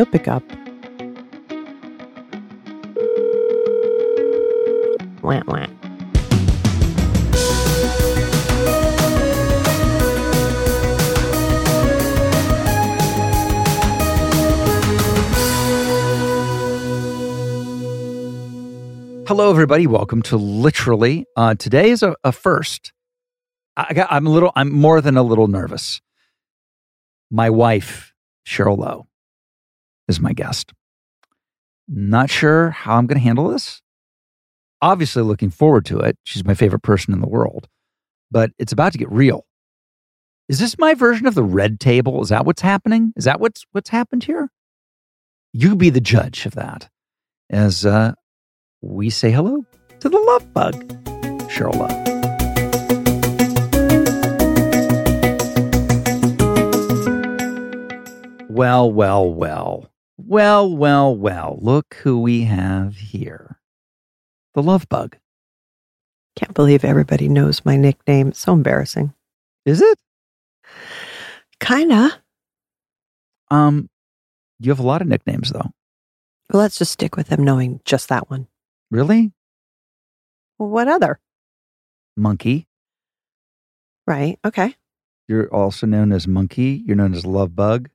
He'll pick up. Wah, wah. Hello, everybody. Welcome to literally. Uh, today is a, a first. I got, I'm a little. I'm more than a little nervous. My wife, Sheryl Lowe, is my guest. Not sure how I'm going to handle this. Obviously, looking forward to it. She's my favorite person in the world, but it's about to get real. Is this my version of the red table? Is that what's happening? Is that what's what's happened here? You be the judge of that. As uh, we say hello to the love bug, Sheryl Love. Well, well, well. Well, well, well. Look who we have here. The love bug. Can't believe everybody knows my nickname. It's so embarrassing. Is it? Kinda. Um, you have a lot of nicknames though. Well, let's just stick with them knowing just that one. Really? Well, what other? Monkey. Right. Okay. You're also known as Monkey. You're known as Love Bug.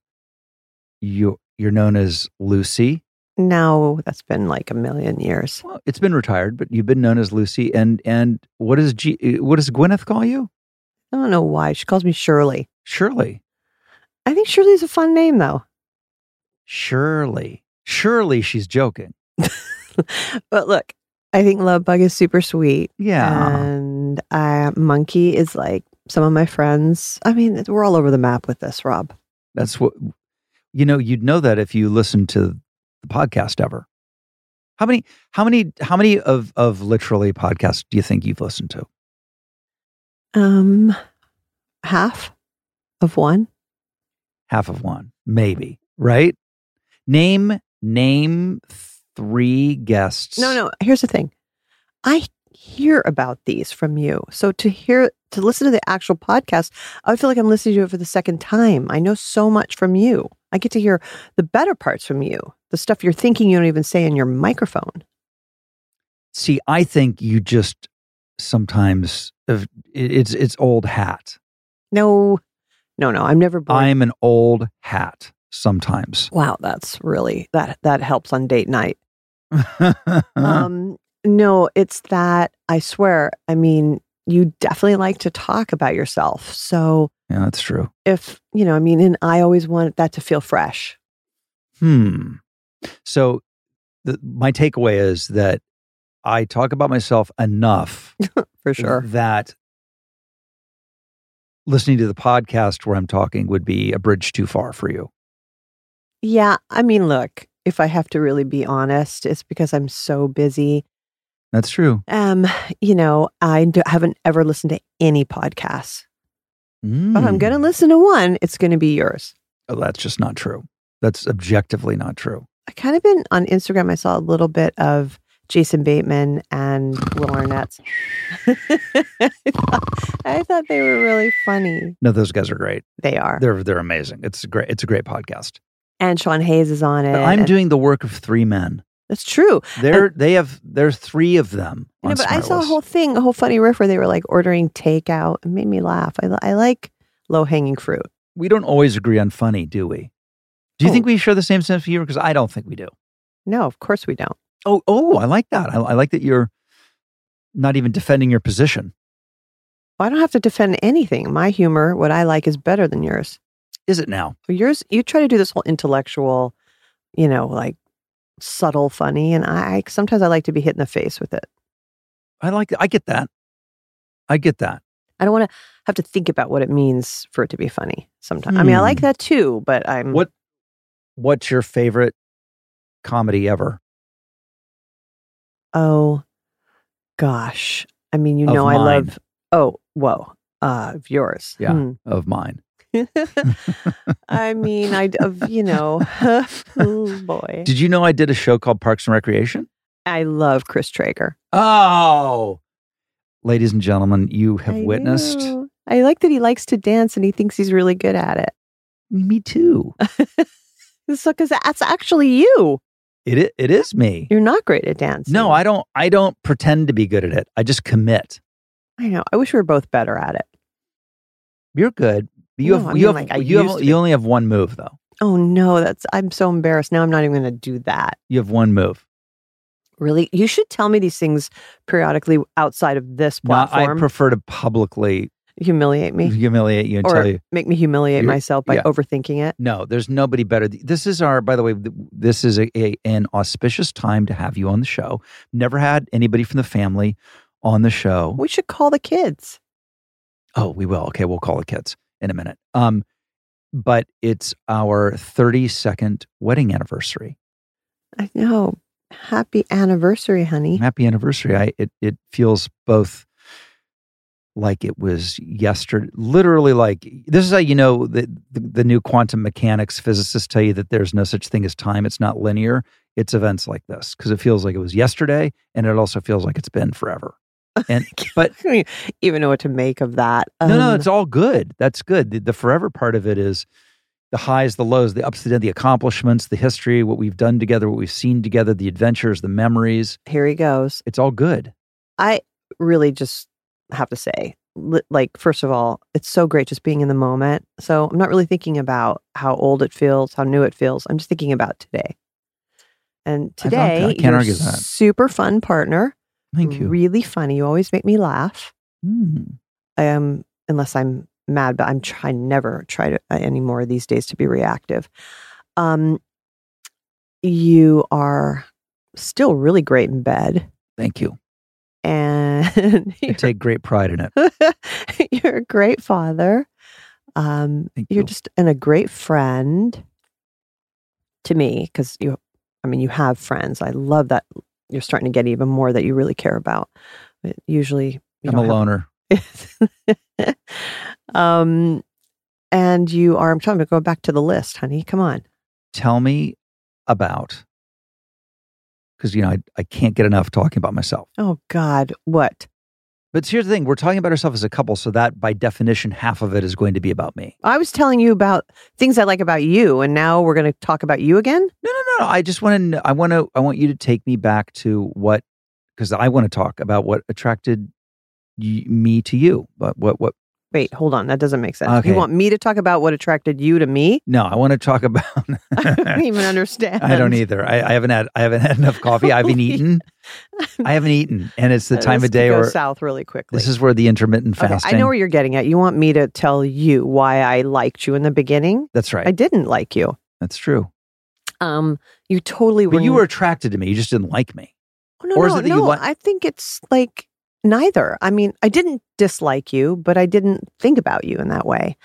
You you're known as Lucy. No, that's been like a million years. Well, it's been retired, but you've been known as Lucy. And and what does G, what does Gwyneth call you? I don't know why. She calls me Shirley. Shirley. I think Shirley's a fun name though. Shirley. Surely she's joking. But look, I think Love Bug is super sweet. Yeah. And uh, Monkey is like some of my friends. I mean, we're all over the map with this, Rob. That's what you know. You'd know that if you listen to the podcast ever. How many? How many? How many of of literally podcasts do you think you've listened to? Um, half of one. Half of one, maybe. Right? Name name three guests. No, no. Here's the thing. I hear about these from you. So to hear to listen to the actual podcast, I feel like I'm listening to it for the second time. I know so much from you. I get to hear the better parts from you, the stuff you're thinking you don't even say in your microphone. See, I think you just sometimes it's it's old hat. No, no, no. I'm never bored. I'm an old hat sometimes. wow, that's really that that helps on date night. Um, no, it's that I swear. I mean, you definitely like to talk about yourself. So yeah, that's true. if you know, I mean, and I always want that to feel fresh. Hmm. So the, my takeaway is that I talk about myself enough For sure. that listening to the podcast where I'm talking would be a bridge too far for you. Yeah, I mean, look, if I have to really be honest, it's because I'm so busy. That's true. Um, you know, I haven't ever listened to any podcasts. But if I'm Mm. going to listen to one, it's going to be yours. Oh, that's just not true. That's objectively not true. I kind of been on Instagram. I saw a little bit of Jason Bateman and Will Arnett's. I, thought, I thought they were really funny. No, those guys are great. They are. They're they're amazing. It's a great. It's a great podcast. and Sean Hayes is on it. I'm and- doing the work of three men. That's true. They're they have there's three of them. On but I saw a whole thing, a whole funny riff where they were like ordering takeout. It made me laugh. I, I like low hanging fruit. We don't always agree on funny, do we? Do you Oh. think we share the same sense of humor? Because I don't think we do. No, of course we don't. Oh, oh, I like that. I, I like that you're not even defending your position. Well, I don't have to defend anything. My humor, what I like, is better than yours. Is it now? Yours, you try to do this whole intellectual, you know, like subtle funny, and I sometimes I like to be hit in the face with it. I like. I get that. I get that. I don't want to have to think about what it means for it to be funny. Sometimes, I mean, I like Hmm. that too, but I'm What What's your favorite comedy ever? Oh, gosh. I mean, you Of know, I love. Oh, whoa. Uh, of yours. Yeah. Hmm. Of mine. I mean, I you know, oh boy. Did you know I did a show called Parks and Recreation? I love Chris Traeger. Oh, ladies and gentlemen, you have I witnessed know. I like that he likes to dance and he thinks he's really good at it. me too. So, because that's actually you. It it is me. You're not great at dance. No, I don't. I don't pretend to be good at it. I just commit. I know. I wish we were both better at it. You're good. You No, have I you mean, have like, I you have you only have one move though. Oh no, that's I'm so embarrassed. Now I'm not even going to do that. You have one move. Really, you should tell me these things periodically outside of this No, I prefer to publicly humiliate me humiliate you and or tell you make me humiliate myself by yeah. overthinking it. no. There's nobody better. This is our. By the way, this is a, a an auspicious time to have you on the show. Never had anybody from the family on the show. We should call the kids. Oh, we will. Okay, we'll call the kids in a minute. Um, but it's our 32nd wedding anniversary. I know. Happy anniversary, honey. Happy anniversary. I it it feels both like it was yesterday, literally like this is how you know that the, the new quantum mechanics physicists tell you that there's no such thing as time. It's not linear. It's events like this because it feels like it was yesterday, and it also feels like it's been forever. And but even know what to make of that. no, no, Um, it's all good. That's good. The, the forever part of it is the highs, the lows, the ups, the downs, the accomplishments, the history, what we've done together, what we've seen together, the adventures, the memories. here he goes. It's all good. I really just have to say, like, first of all, it's so great just being in the moment. So I'm not really thinking about how old it feels, how new it feels. I'm just thinking about today. And I. I today, can't argue that. super fun partner. Thank you. Really funny. You always make me laugh. Mm. um, unless I'm mad, but I'm trying never try to uh, anymore these days to be reactive. Um, you are still really great in bed, Thank you. and I you're, take great pride in it. you're a great father. Um, Thank you're you. just and a great friend to me because you. I mean, you have friends. I love that you're starting to get even more that you really care about. But usually, you I'm a don't have loner. um, and you are, I'm trying to go back to the list, honey. Come on. Tell me about, because, you know, I, I can't get enough talking about myself. Oh, God. What? But here's the thing we're talking about ourselves as a couple. So that by definition, half of it is going to be about me. I was telling you about things I like about you, and now we're going to talk about you again? No, no, no. no. I just want to, I want to, I want you to take me back to what, because I want to talk about what attracted y- me to you. But what, what, Wait, hold on. That doesn't make sense. Okay. You want me to talk about what attracted you to me? no, I want to talk about, I don't even understand. I don't either. I, I haven't had, I haven't had enough coffee. I haven't eaten. I haven't eaten. And it's the time of day go where south really quickly. this is where the intermittent Okay, fasting. I know where you're getting at. You want me to tell you why I liked you in the beginning? That's right. I didn't like you. That's true. Um, you totally But were. you were attracted to me. You just didn't like me. Oh, no, Or is no, it that you no. I think it's like neither. I mean, I didn't dislike you, but I didn't think about you in that way.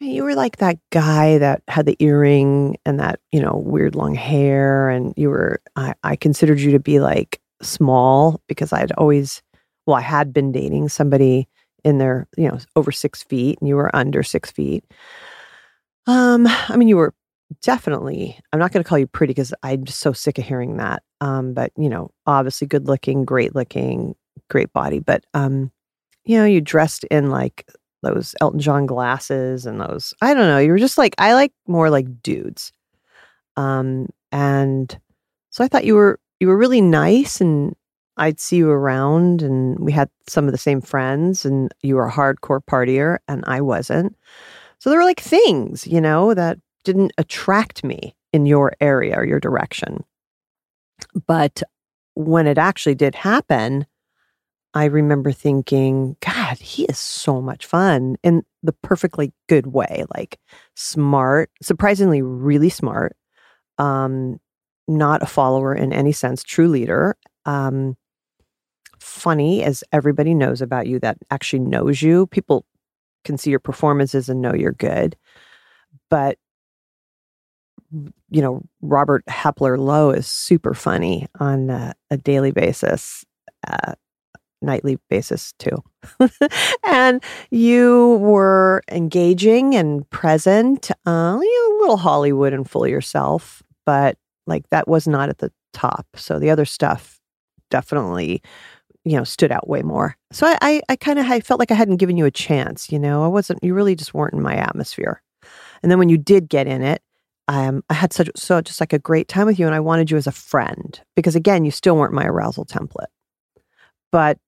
I mean, You were like that guy that had the earring and that, you know, weird long hair. And you were, I, I considered you to be like small because I'd always, well, I had been dating somebody in their, you know, over six feet and you were under six feet. Um, I mean, you were definitely, I'm not going to call you pretty because I'm just so sick of hearing that. Um, but, you know, obviously good looking, great looking, great body. But, um, you know, you dressed in like those Elton John glasses and those, I don't know, you were just like, I like more like dudes. Um, and so I thought you were, you were really nice and I'd see you around and we had some of the same friends and you were a hardcore partier and I wasn't. So there were like things, you know, that didn't attract me in your area or your direction. But when it actually did happen, I remember thinking, God, he is so much fun in the perfectly good way, like smart, surprisingly, really smart, um, not a follower in any sense, true leader, um, funny, as everybody knows about you that actually knows you. People can see your performances and know you're good. But you know, Robert Hepler Lowe is super funny on a, a daily basis, uh, nightly basis too. and you were engaging and present, uh, you know, a little Hollywood and full yourself, but like that was not at the top. So the other stuff definitely, you know, stood out way more. So I, I, I kind of I felt like I hadn't given you a chance. You know, I wasn't. You really just weren't in my atmosphere. And then when you did get in it, um, I had such so just like a great time with you, and I wanted you as a friend because again, you still weren't my arousal template. But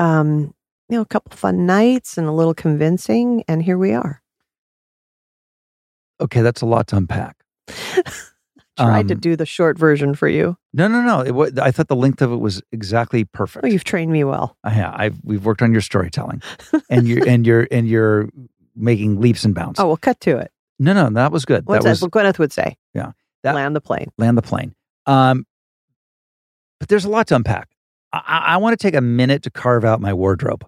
um, you know, a couple fun nights and a little convincing, and here we are. Okay, that's a lot to unpack. Tried um, to do the short version for you. No, no, no. It was, I thought the length of it was exactly perfect. Oh, you've trained me well. Yeah, I've we've worked on your storytelling, and you're and you're and you're making leaps and bounds. Oh, we'll cut to it. No, no, that was good. What's that was what Gwyneth would say. Yeah, that, land the plane. Land the plane. Um, but there's a lot to unpack. I, I want to take a minute to carve out my wardrobe.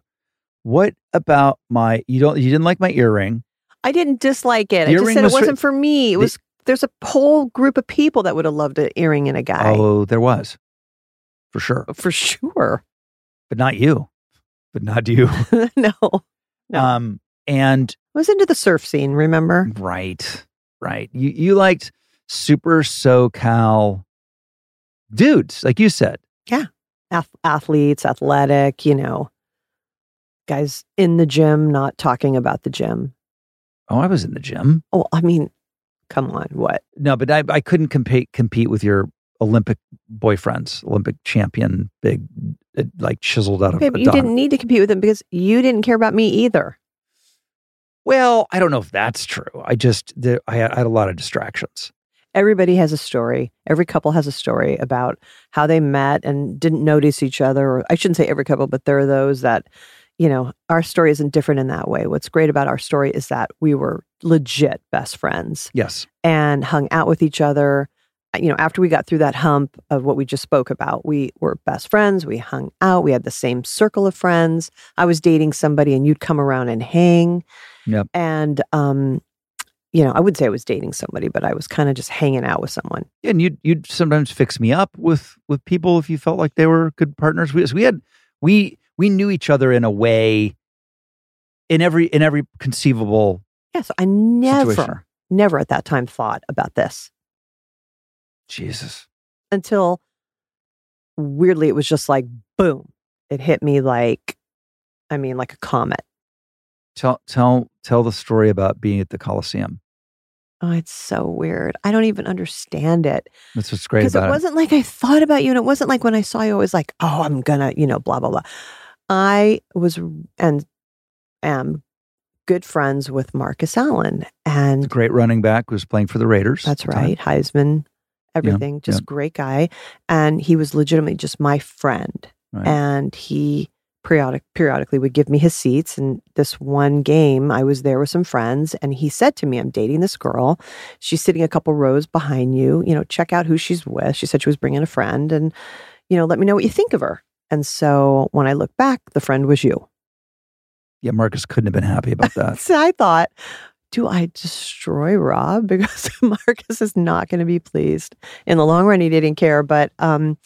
What about my? You don't. You didn't like my earring. I didn't dislike it. The I just said it wasn't for me. It the, was. There's a whole group of people that would have loved an earring in a guy. Oh, there was, for sure. For sure. But not you. But not you. no. No. Um, and I was into the surf scene. Remember? Right. Right. You you liked super SoCal dudes, like you said. Yeah athletes, athletic, you know, guys in the gym, not talking about the gym. Oh, I was in the gym. Oh, I mean, come on, what? No, but I, I couldn't compete compete with your Olympic boyfriends, Olympic champion, big, uh, like chiseled out of. Okay, you didn't need to compete with them because you didn't care about me either. Well, I don't know if that's true. I just there, I, had, I had a lot of distractions everybody has a story. Every couple has a story about how they met and didn't notice each other. Or I shouldn't say every couple, but there are those that, you know, our story isn't different in that way. What's great about our story is that we were legit best friends. Yes. And hung out with each other. You know, after we got through that hump of what we just spoke about, we were best friends. We hung out. We had the same circle of friends. I was dating somebody and you'd come around and hang. Yep. And um, you know, I would say I was dating somebody, but I was kind of just hanging out with someone. Yeah, And you'd you'd sometimes fix me up with with people if you felt like they were good partners. We so we had we we knew each other in a way in every in every conceivable. Yes, I never situation. never at that time thought about this. Jesus. Until weirdly it was just like boom. It hit me like I mean like a comet. Tell tell tell the story about being at the Coliseum. Oh, it's so weird. I don't even understand it. That's what's great Because it wasn't like I thought about you, and it wasn't like when I saw you, I was like, "Oh, I'm gonna," you know, blah blah blah. I was and am good friends with Marcus Allen, and great running back who was playing for the Raiders. That's right, Heisman, everything, yeah, just yeah. great guy, and he was legitimately just my friend, right. and he periodic periodically would give me his seats. And this one game I was there with some friends and he said to me I'm dating this girl. She's sitting a couple rows behind you. You know check out who she's with. She said she was bringing a friend and you know let me know what you think of her. And so when I look back the friend was you. Yeah Marcus couldn't have been happy about that. So I thought do I destroy Rob? Because Marcus is not going to be pleased. In the long run he didn't care but um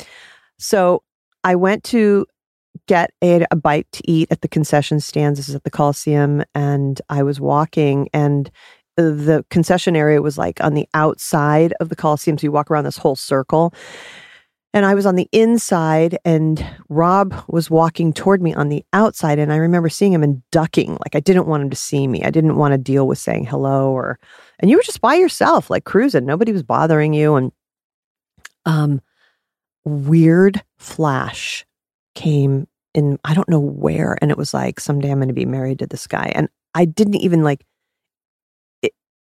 so I went to get a, a, bite to eat at the concession stands. This is at the Coliseum, and I was walking, and the concession area was like on the outside of the Coliseum. So you walk around this whole circle. And I was on the inside, and Rob was walking toward me on the outside. And I remember seeing him and ducking. Like I didn't want him to see me. I didn't want to deal with saying hello or, and you were just by yourself, like cruising. Nobody was bothering you. And, um, weird flash came in I don't know where and it was like someday I'm going to be married to this guy and I didn't even like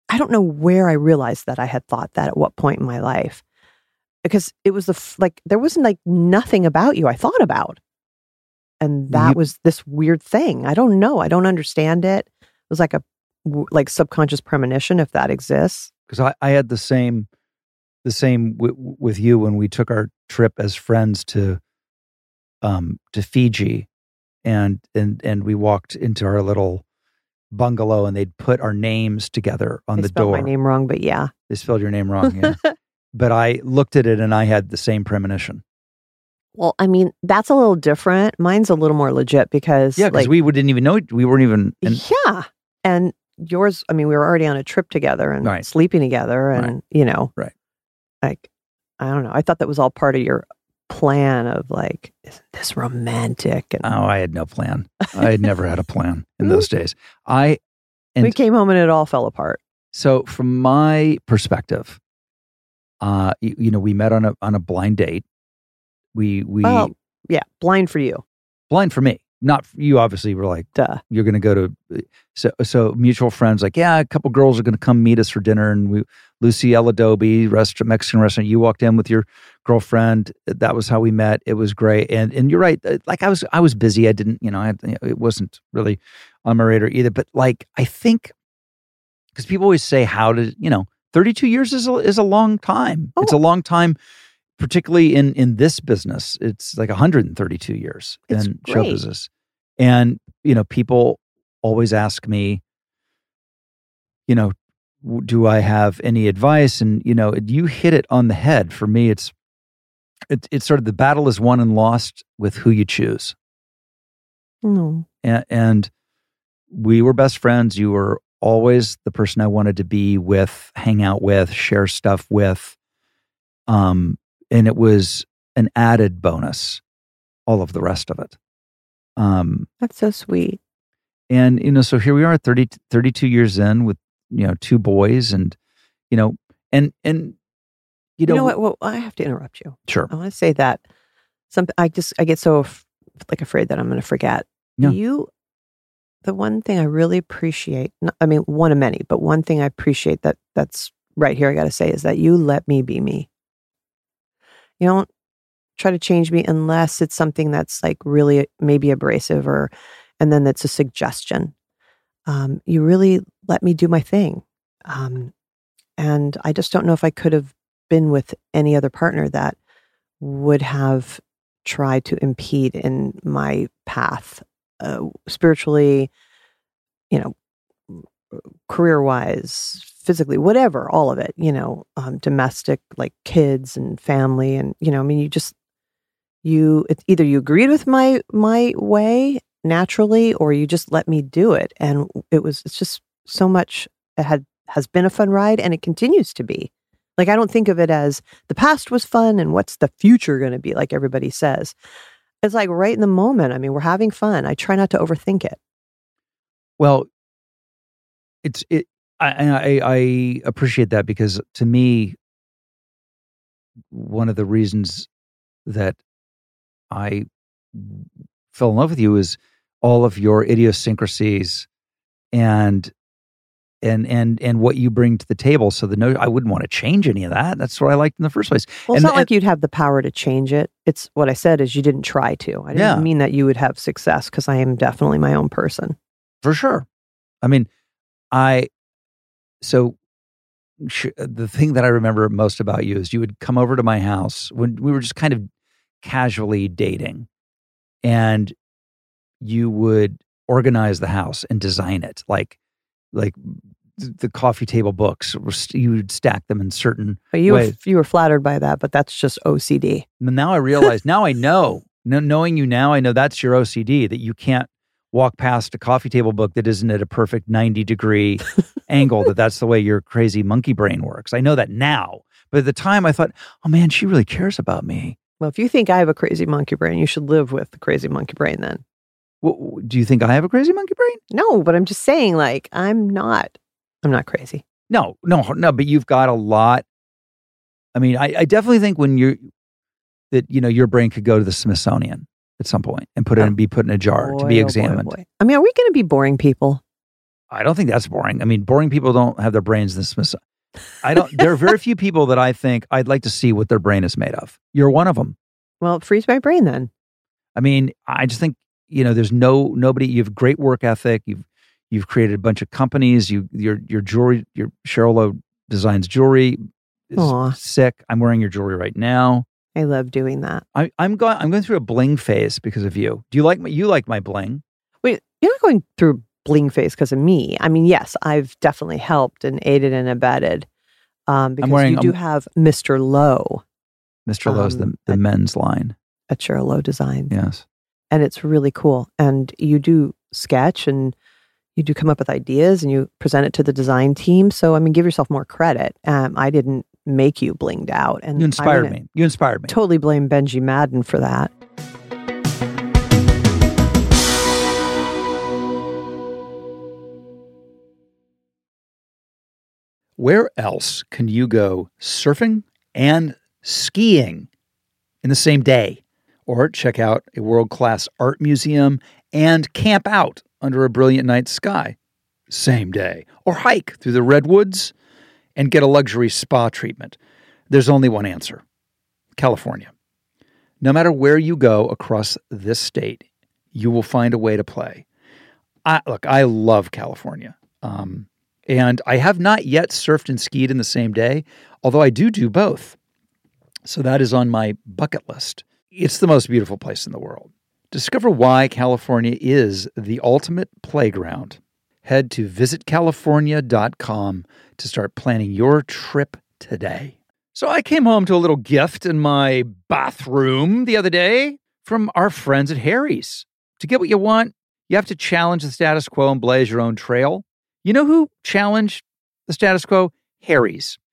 I don't know where I realized that I had thought that at what point in my life. Because it was the f- like there wasn't like nothing about you I thought about. And that You- was this weird thing. I don't know. I don't understand it. It was like a like subconscious premonition if that exists. because I, I had the same the same w- with you when we took our trip as friends to um to Fiji and and and we walked into our little bungalow and they'd put our names together on I the door my name wrong, but yeah. they spelled your name wrong yeah. but I looked at it and I had the same premonition Well, I mean, that's a little different. Mine's a little more legit because yeah because like, we didn't even know we weren't even and yeah. And yours, I mean, we were already on a trip together and Right. sleeping together and, Right. you know, Right. like, I don't know. I thought that was all part of your plan of like, isn't this romantic? And oh I had no plan I had never had a plan in those days I and- we came home and it all fell apart. So, from my perspective, uh, you, you know, we met on a on a blind date. We we Well, yeah, blind for you. blind for me, not for you. Obviously, we're like Duh. you're going to go to so so mutual friends. Like, yeah, a couple girls are going to come meet us for dinner, and we Lucy El Adobe restaurant Mexican restaurant. You walked in with your girlfriend. That was how we met. It was great, and and you're right. uh, Like I was I was busy. I didn't you know I had, it wasn't really on my radar either. But like I think because people always say how did you know 32 years is a, is a long time. It's a long time. Particularly in in this business, it's like 132 years It's in show business, and you know people always ask me, you know, do I have any advice? And you know, you hit it on the head. For me, it's it, it's sort of the battle is won and lost with who you choose. No. And, and we were best friends. You were always the person I wanted to be with, hang out with, share stuff with. Um, and it was an added bonus, all of the rest of it. Um, That's so sweet. and you know so here we are 30 32 years in with you know two boys and you know and and you You know, know, what? Well, I have to interrupt you. sure I want to say that something I just I get so f- like afraid that I'm going to forget. Yeah. You, the one thing I really appreciate, not- I mean, one of many, but one thing I appreciate that that's right here. I got to say is that you let me be me. You don't try to change me unless it's something that's like really maybe abrasive or, and then that's a suggestion. Um, you really let me do my thing. Um, and I just don't know if I could have been with any other partner that would have tried to impede in my path uh, spiritually, you know, career wise, physically, whatever, all of it, you know, um, domestic, like kids and family. And, you know, I mean, you just, you, it's either you agreed with my, my way naturally, or you just let me do it. And it was, it's just so much, it had, has been a fun ride and it continues to be. Like, I don't think of it as the past was fun and what's the future going to be, like everybody says. It's like right in the moment. I mean, we're having fun. I try not to overthink it. well it's it I, and I i appreciate that because to me one of the reasons that i fell in love with you is all of your idiosyncrasies and and and and what you bring to the table so the no i wouldn't want to change any of that that's what i liked in the first place Well, it's And- not like you'd have the power to change it. It's what I said is you didn't try to. I didn't Yeah. mean that you would have success because I am definitely my own person. for sure i mean i so sh- uh, the thing that i remember most about you is you would come over to my house when we were just kind of casually dating and you would organize the house and design it like like the coffee table books you would stack them in certain But you were, you were flattered by that, but that's just OCD. And now I realize, now I know, Kn- knowing you now, I know that's your OCD that you can't walk past a coffee table book that isn't at a perfect 90 degree angle, that that's the way your crazy monkey brain works. I know that now. But at the time, I thought, oh man, she really cares about me. Well, if you think I have a crazy monkey brain, you should live with the crazy monkey brain then. Wh- do you think I have a crazy monkey brain? No, but I'm just saying, like, I'm not, I'm not crazy. No, no, no. But you've got a lot. I mean, I, I definitely think when you're that you know your brain could go to the Smithsonian at some point and put it Oh. and be put in a jar to Boy, be oh boy, oh examined. boy. I mean, are we going to be boring people? I don't think that's boring. I mean, boring people don't have their brains this. Mis- I don't. there are very few people that I think I'd like to see what their brain is made of. You're one of them. Well, it frees my brain then. I mean, I just think you know, there's no nobody. You have great work ethic. You've you've created a bunch of companies. You your your jewelry, your Sheryl Lowe designs jewelry is Aw. sick. I'm wearing your jewelry right now. I love doing that. I, I'm going. I'm going through a bling phase because of you. Do you like my? You like my bling? Wait, you're not going through bling phase because of me. I mean, yes, I've definitely helped and aided and abetted. Um, because wearing- you do I'm- have Mr. Lowe Mr. Lowe's the Um, the I- men's line. at Sheryl Lowe Design. Yes. and it's really cool. And you do sketch and you do come up with ideas and you present it to the design team. So I mean, give yourself more credit. Um, I didn't make you blinged out, and You inspired me. You inspired me. Totally blame Benji Madden for that. Where else can you go surfing and skiing in the same day? Or check out a world class art museum and camp out under a brilliant night sky same day? Or hike through the redwoods and get a luxury spa treatment? There's only one answer California. No matter where you go across this state, you will find a way to play. I, look, I love California. Um, and I have not yet surfed and skied in the same day, although I do do both. So that is on my bucket list. It's the most beautiful place in the world. Discover why California is the ultimate playground. Head to visitcalifornia.com to start planning your trip today. So I came home to a little gift in my bathroom the other day from our friends at Harry's. To get what you want, you have to challenge the status quo and blaze your own trail. You know who challenged the status quo? Harry's.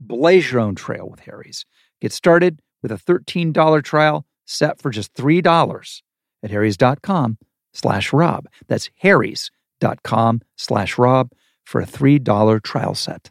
Blaze your own trail with Harry's. Get started with a $13 trial set for just $3 at harrys.com slash rob. That's harrys.com slash rob for a $3 trial set.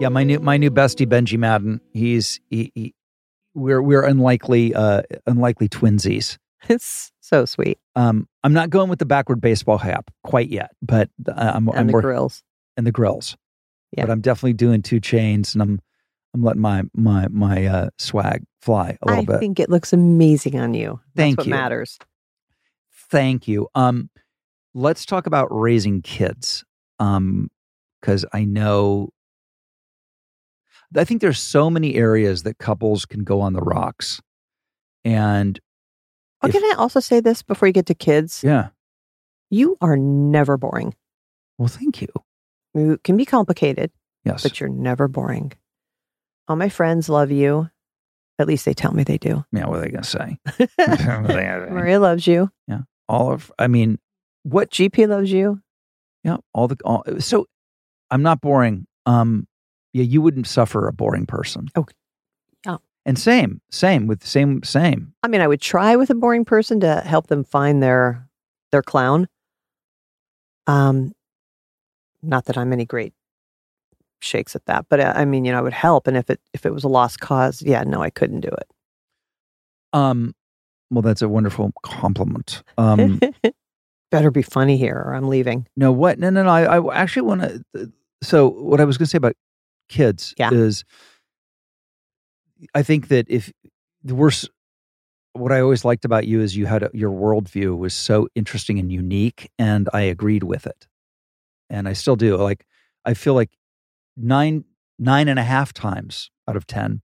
Yeah, my new my new bestie Benji Madden. He's he, he, we're we're unlikely uh unlikely twinsies. It's so sweet. Um, I'm not going with the backward baseball cap quite yet, but uh, I'm I'm the work- grills. and the grills. Yeah. But I'm definitely doing two chains, and I'm I'm letting my my my uh, swag fly a little I bit. I think it looks amazing on you. That's Thank what you. matters. Thank you. Um, let's talk about raising kids. Um, because I know, I think there's so many areas that couples can go on the rocks, and Oh, If- can I also say this before you get to kids? yeah. You are never boring. Well, thank you. You can be complicated, Yes. but you're never boring. All my friends love you. At least they tell me they do. yeah. What are they gonna say? What are they gonna say? Maria loves you. Yeah. All of. I mean, what GP loves you. Yeah, all the all, so I'm not boring. Um, yeah, you wouldn't suffer a boring person. Oh, yeah. And same, same with same, same. I mean, I would try with a boring person to help them find their their clown. Um, not that I'm any great shakes at that, but uh, I mean, you know, I would help. And if it if it was a lost cause, yeah, no, I couldn't do it. Um, well, that's a wonderful compliment. Um, Better be funny here, or I'm leaving. no, what? No, no, no. I, I actually want to. So, what I was going to say about kids Yeah. is, I think that if the worst, what I always liked about you is you had a, your worldview was so interesting and unique, and I agreed with it, and I still do. Like, I feel like nine, nine and a half times out of ten,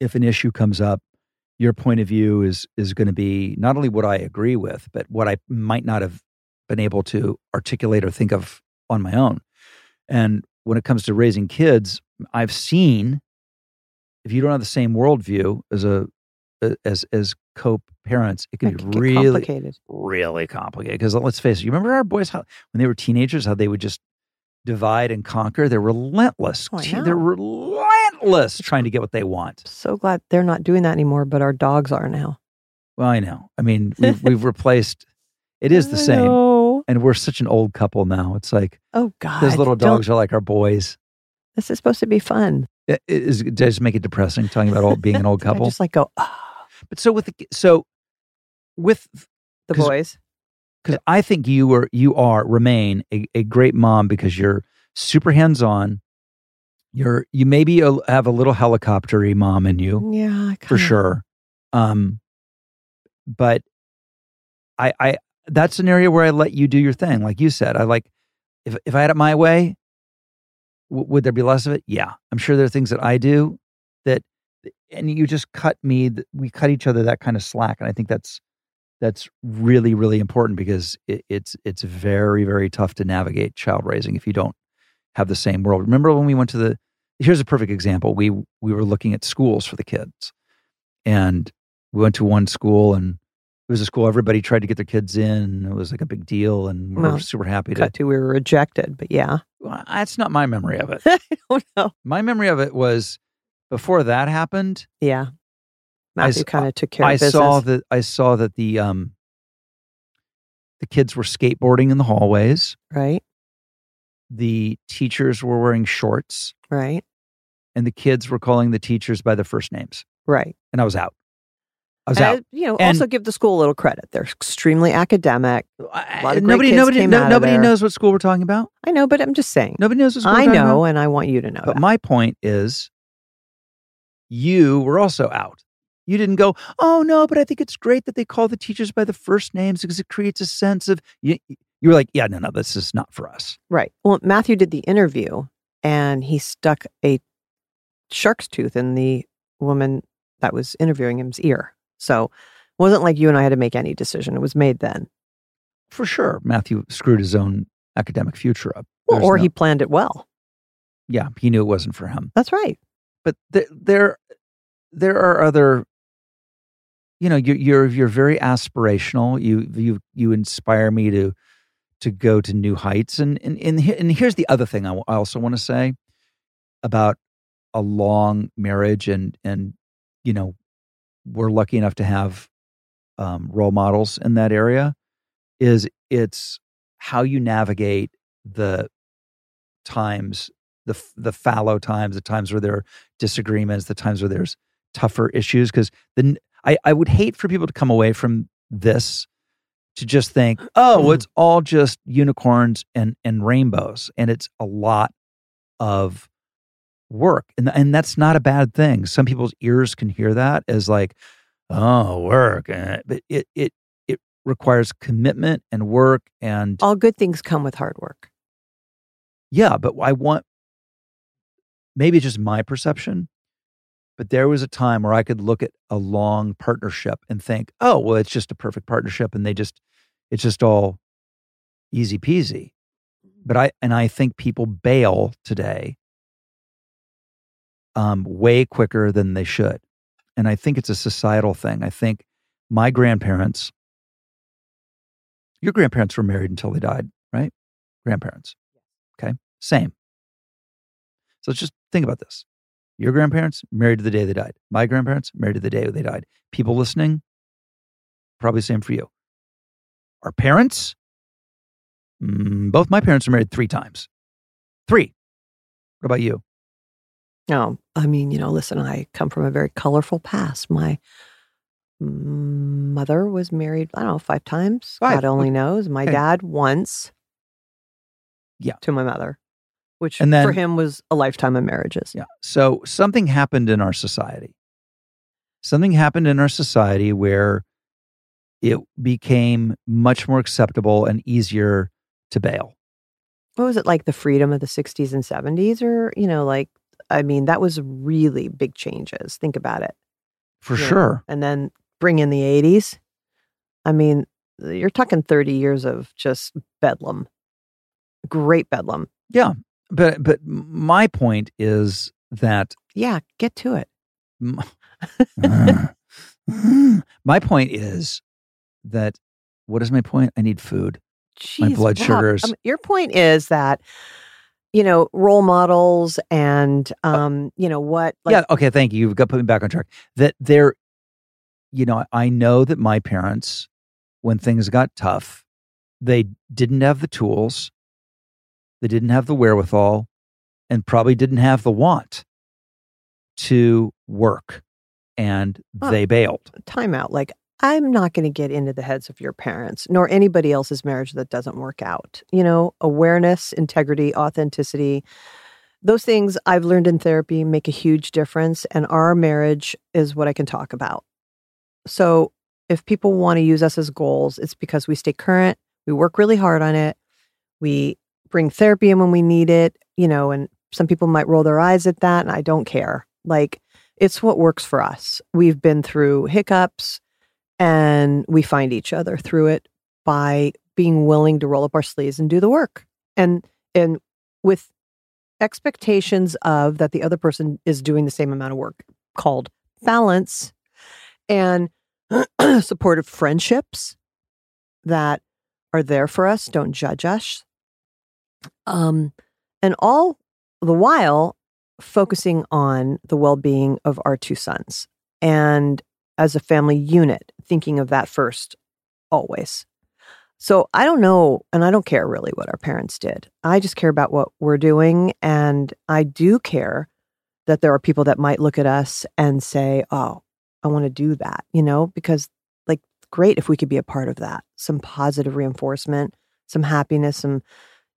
if an issue comes up, your point of view is is going to be not only what I agree with, but what I might not have been able to articulate or think of on my own. And when it comes to raising kids, I've seen if you don't have the same worldview as a as as co-parents, it can be really complicated. really complicated. Because let's face it, you remember our boys how when they were teenagers, how they would just divide and conquer. They're relentless. Oh. They're relentless trying to get what they want. So glad they're not doing that anymore, but our dogs are now. Well, I know. I mean, we've, we've replaced. It is the same, know. And we're such an old couple now. It's like Oh God, those little dogs are like our boys. This is supposed to be fun. It, it is, I make it depressing talking about old, being an old Did I couple? just like go ah, but so with the so with the boys. because I think you are you are remain a, a great mom because you're super hands on. You're you maybe a, have a little helicoptery mom in you Yeah, for sure. Um, but I I that's an area where I let you do your thing, like you said. I like if if I had it my way, w- would there be less of it? Yeah, I'm sure there are things that I do that, and you just cut me. We cut each other that kind of slack, and I think that's that's really really important because it, it's it's very very tough to navigate child raising if you don't have the same world. Remember when we went to the? Here's a perfect example. We we were looking at schools for the kids, and we went to one school and it was a school everybody tried to get their kids in. It was like a big deal, and we we're Well, super happy to. Cut to we were rejected, but yeah, Well, That's not my memory of it. I don't know. My memory of it was before that happened. Yeah, I Matthew kind of took care I of business. saw that. I saw that the um the kids were skateboarding in the hallways. right, The teachers were wearing shorts, right, and the kids were calling the teachers by their first names. right. And I was out. I was And, out. you know, And- also give the school a little credit. They're extremely academic. I- lot of great nobody, nobody, no- nobody knows what school we're talking about. I know, but I'm just saying. Nobody knows what school. I we're talking about. know, and I want you to know. But that. my point is, you were also out. You didn't go, oh no, but I think it's great that they call the teachers by the first names because it creates a sense of you. You were like, yeah, no, no, this is not for us. Right. Well, Matthew did the interview and he stuck a shark's tooth in the woman that was interviewing him's ear. So it wasn't like you and I had to make any decision. It was made then. For sure, Matthew screwed his own academic future up. Well, or no- he planned it well. yeah, he knew it wasn't for him. That's right. But there, there, there are other. You know, you're you're you're very aspirational. You you you inspire me to to go to new heights. And and and, and here's the other thing I w- I also want to say about a long marriage and and you know we're lucky enough to have um, role models in that area. Is it's how you navigate the times the the fallow times, the times where there are disagreements, the times where there's tougher issues. Because then I, I would hate for people to come away from this to just think, oh, well, it's all just unicorns and and rainbows, and it's a lot of work, and and that's not a bad thing. Some people's ears can hear that as like, oh, work, eh, but it it it requires commitment and work and All good things come with hard work. yeah, but I want maybe just my perception, but there was a time where I could look at a long partnership and think, oh, well, it's just a perfect partnership and they just it's just all easy peasy. But I and I think people bail today um, way quicker than they should. And I think it's a societal thing. I think my grandparents, your grandparents were married until they died, right? Grandparents. Okay. Same. So let's just think about this. Your grandparents married to the day they died. My grandparents married to the day they died. People listening, probably same for you. Our parents, mm, both my parents were married three times. Three. What about you? No, I mean, you know, listen, I come from a very colorful past. My mother was married, I don't know, five times. Five. God only knows. My Okay. dad once. Yeah. To my mother, which And then- for him was a lifetime of marriages. Yeah. So something happened in our society. Something happened in our society where it became much more acceptable and easier to bail. What was it like the freedom of the 60s and 70s? Or, you know, like, I mean, that was really big changes. Think about it. For Yeah. sure. And then bring in the 80s. I mean, you're talking 30 years of just bedlam. Great bedlam. Yeah. But but my point is that Yeah, get to it. my point is that what is my point? I need food. My blood Rob, sugars. um, your point is that, you know, role models and, um, you know, what, like, yeah. Okay. Thank you. You've got put me back on track. That there, you know, I know that my parents, when things got tough, they didn't have the tools, they didn't have the wherewithal, and probably didn't have the want to work, and Huh. they bailed. time out. Like, I'm not going to get into the heads of your parents nor anybody else's marriage that doesn't work out. You know, awareness, integrity, authenticity, those things I've learned in therapy make a huge difference. And our marriage is what I can talk about. So if people want to use us as goals, it's because we stay current, we work really hard on it, we bring therapy in when we need it, you know, and some people might roll their eyes at that. And I don't care. Like, it's what works for us. We've been through hiccups and we find each other through it by being willing to roll up our sleeves and do the work. And and with expectations of that the other person is doing the same amount of work called balance and supportive friendships that are there for us, don't judge us. Um and all the while focusing on the well-being of our two sons and as a family unit thinking of that first always. So i don't know and i don't care really what our parents did. I just care about what we're doing and i do care that there are people that might look at us and say oh i want to do that you know because like great if we could be a part of that. Some positive reinforcement some happiness some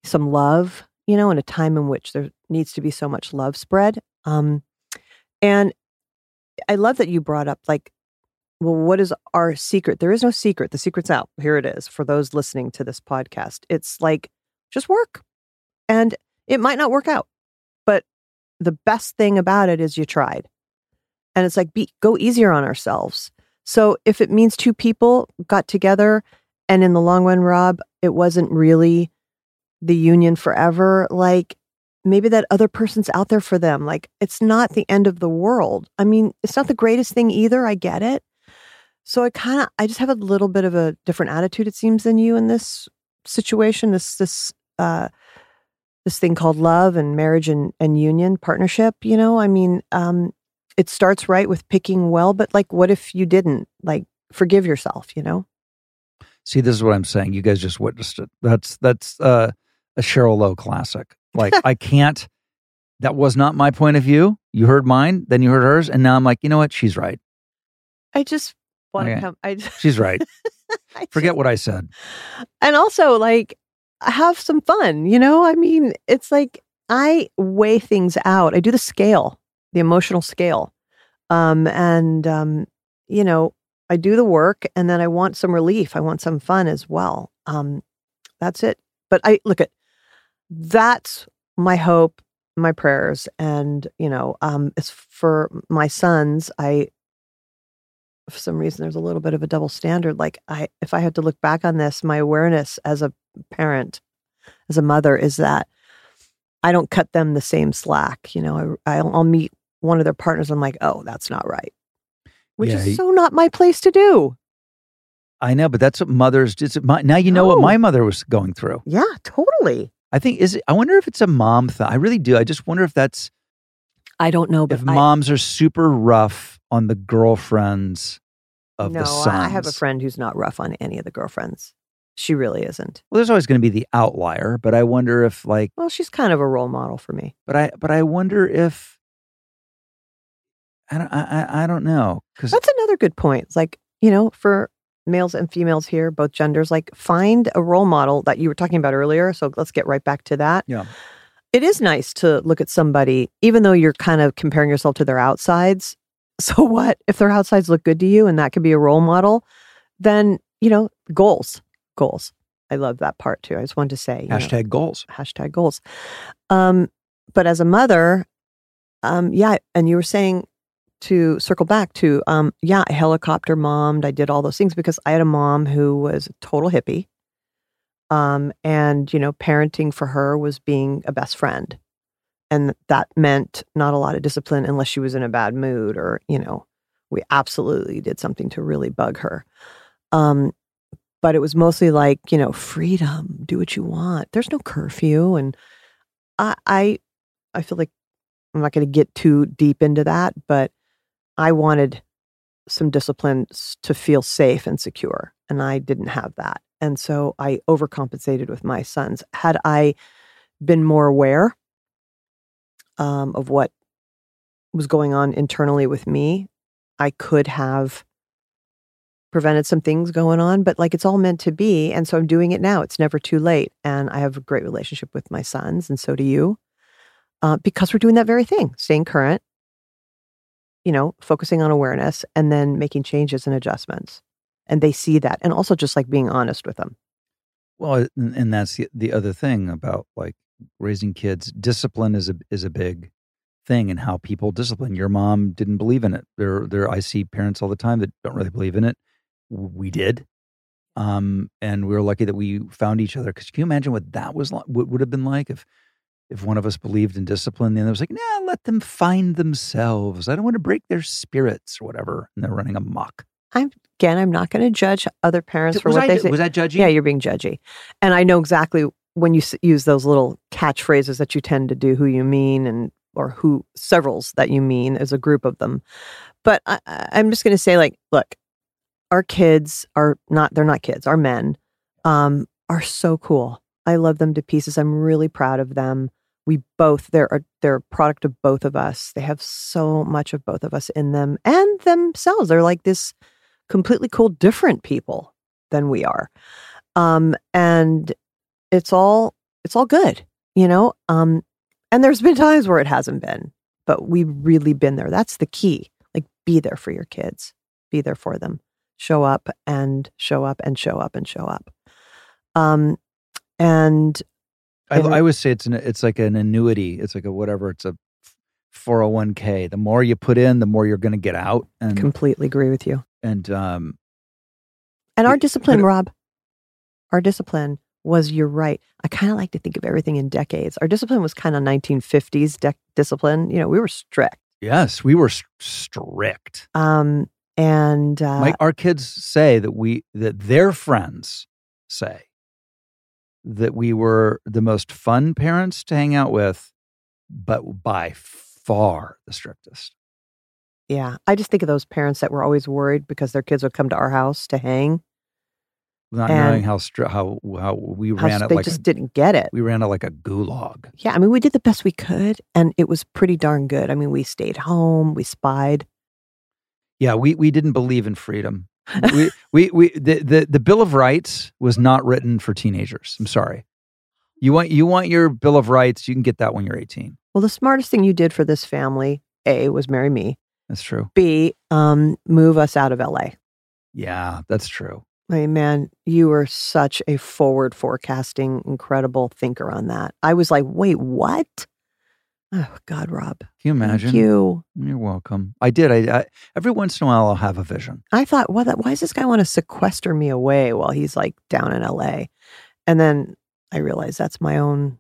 some love you know in a time in which there needs to be so much love spread. Um and i love that you brought up like well what is our secret? There is no secret. The secret's out. Here it is for those listening to this podcast. It's like just work. And it might not work out but the best thing about it is you tried. And it's like be go easier on ourselves. So if it means two people got together and in the long run rob it wasn't really the union forever like maybe that other person's out there for them. Like it's not the end of the world. I mean it's not the greatest thing either. I get it so i kind of i just have a little bit of a different attitude it seems than you in this situation this this uh this thing called love and marriage and, and union partnership you know i mean um it starts right with picking well but like what if you didn't like forgive yourself you know See, this is what I'm saying. You guys just witnessed it. That's that's uh, a Sheryl Lowe classic. Like I can't. That was not my point of view. You heard mine, then you heard hers, and now I'm like, you know what? She's right. i just want to Okay. come i She's right. I Forget just- what I said. and also like have some fun you know? I mean it's like i weigh things out. I do the scale the emotional scale. Um and um you know i do the work and then i want some relief. I want some fun as well. Um that's it. But i look at that's my hope my prayers and you know um it's for my sons. I for some reason there's a little bit of a double standard like i if i had to look back on this my awareness as a parent as a mother is that i don't cut them the same slack you know I, i'll, I'll meet one of their partners i'm like oh that's not right which Yeah, is so not my place to do I know, but that's what mothers did. My, now you know what my mother was going through. yeah totally I think is. it- I wonder if it's a mom thing. I really do. I just wonder if that's. I don't know, but if I- moms are super rough on the girlfriends of no, the sons. I have a friend who's not rough on any of the girlfriends. She really isn't. Well, there's always going to be the outlier, but I wonder if like, Well, she's kind of a role model for me. but I, but I wonder if I don't, I, I- I don't know because That's another good point. It's like, you know, for males and females here, both genders, like find a role model that you were talking about earlier. So let's get right back to that. Yeah. It is nice to look at somebody, even though you're kind of comparing yourself to their outsides. So what? If their outsides look good to you and that could be a role model, then, you know, goals, goals. I love that part too. I just wanted to say, you know, hashtag goals. hashtag goals. Um, but as a mother, um, yeah, and you were saying to circle back to, um, yeah, I helicopter mommed. I did all those things because I had a mom who was a total hippie. Um, and you know, parenting for her was being a best friend. And that meant not a lot of discipline unless she was in a bad mood or, you know, we absolutely did something to really bug her. Um, but it was mostly like, you know, freedom, do what you want. There's no curfew. And I I, I feel like I'm not going to get too deep into that, but I wanted some discipline to feel safe and secure. And I didn't have that. And so I overcompensated with my sons. Had I been more aware um, of what was going on internally with me, I could have prevented some things going on, but like it's all meant to be. And so I'm doing it now. It's never too late. And I have a great relationship with my sons, and so do you, uh, because we're doing that very thing, staying current, you know, focusing on awareness and then making changes and adjustments. And they see that. And also just like being honest with them. Well, and, and that's the, the other thing about like raising kids. Discipline is a is a big thing, and how people discipline. Your mom didn't believe in it. There, there. I see parents all the time that don't really believe in it. We did, um, and we were lucky that we found each other. Because can you imagine what that was like? What would have been like if if one of us believed in discipline, the other was like, "Nah, let them find themselves. I don't want to break their spirits or whatever," and they're running amok. I'm again, I'm not going to judge other parents for was, what I, they say. was that judgy? Yeah, you're being judgy. And I know exactly when you s- use those little catchphrases that you tend to do, who you mean, and or who severals that you mean as a group of them. But I, I'm just going to say, like, look, our kids are not, they're not kids, our men um, are so cool. I love them to pieces. I'm really proud of them. We both, they're they're a product of both of us. They have so much of both of us in them and themselves. They're like this completely cool, different people than we are. Um, and it's all it's all good, you know. Um, and there's been times where it hasn't been, but we've really been there. That's the key. Like, be there for your kids, be there for them, show up and show up and show up and show up. Um, and I, I always say it's an it's like an annuity. It's like a whatever. It's a four hundred one k. The more you put in, the more you're going to get out. And completely agree with you. And um, And our But- discipline, but- Rob, our discipline was you're right. I kind of like to think of everything in decades. Our discipline was kind of 1950s dec discipline. You know, we were strict. yes, we were s- strict. Um, and uh, My, our kids say that we that their friends say that we were the most fun parents to hang out with, but by far the strictest. Yeah, I just think of those parents that were always worried because their kids would come to our house to hang. Not And- knowing how stri- how how we How ran it they like just a, didn't get it. we ran it like a gulag. Yeah, I mean, we did the best we could, and it was pretty darn good. I mean, we stayed home, we spied. Yeah, we we didn't believe in freedom. we we we the, the the Bill of Rights was not written for teenagers. I'm sorry. You want you want your Bill of Rights, you can get that when you're 18. Well, the smartest thing you did for this family, A, was marry me. That's true. B, um, move us out of LA. Yeah, that's true. I mean, man, you were such a forward forecasting, incredible thinker on that. I was like, wait, what? Oh, God, Rob. Can you imagine? Thank you. You're welcome. I did. I, I every once in a while I'll have a vision. I thought, well, that, why does this guy want to sequester me away while he's like down in LA? And then I realized that's my own,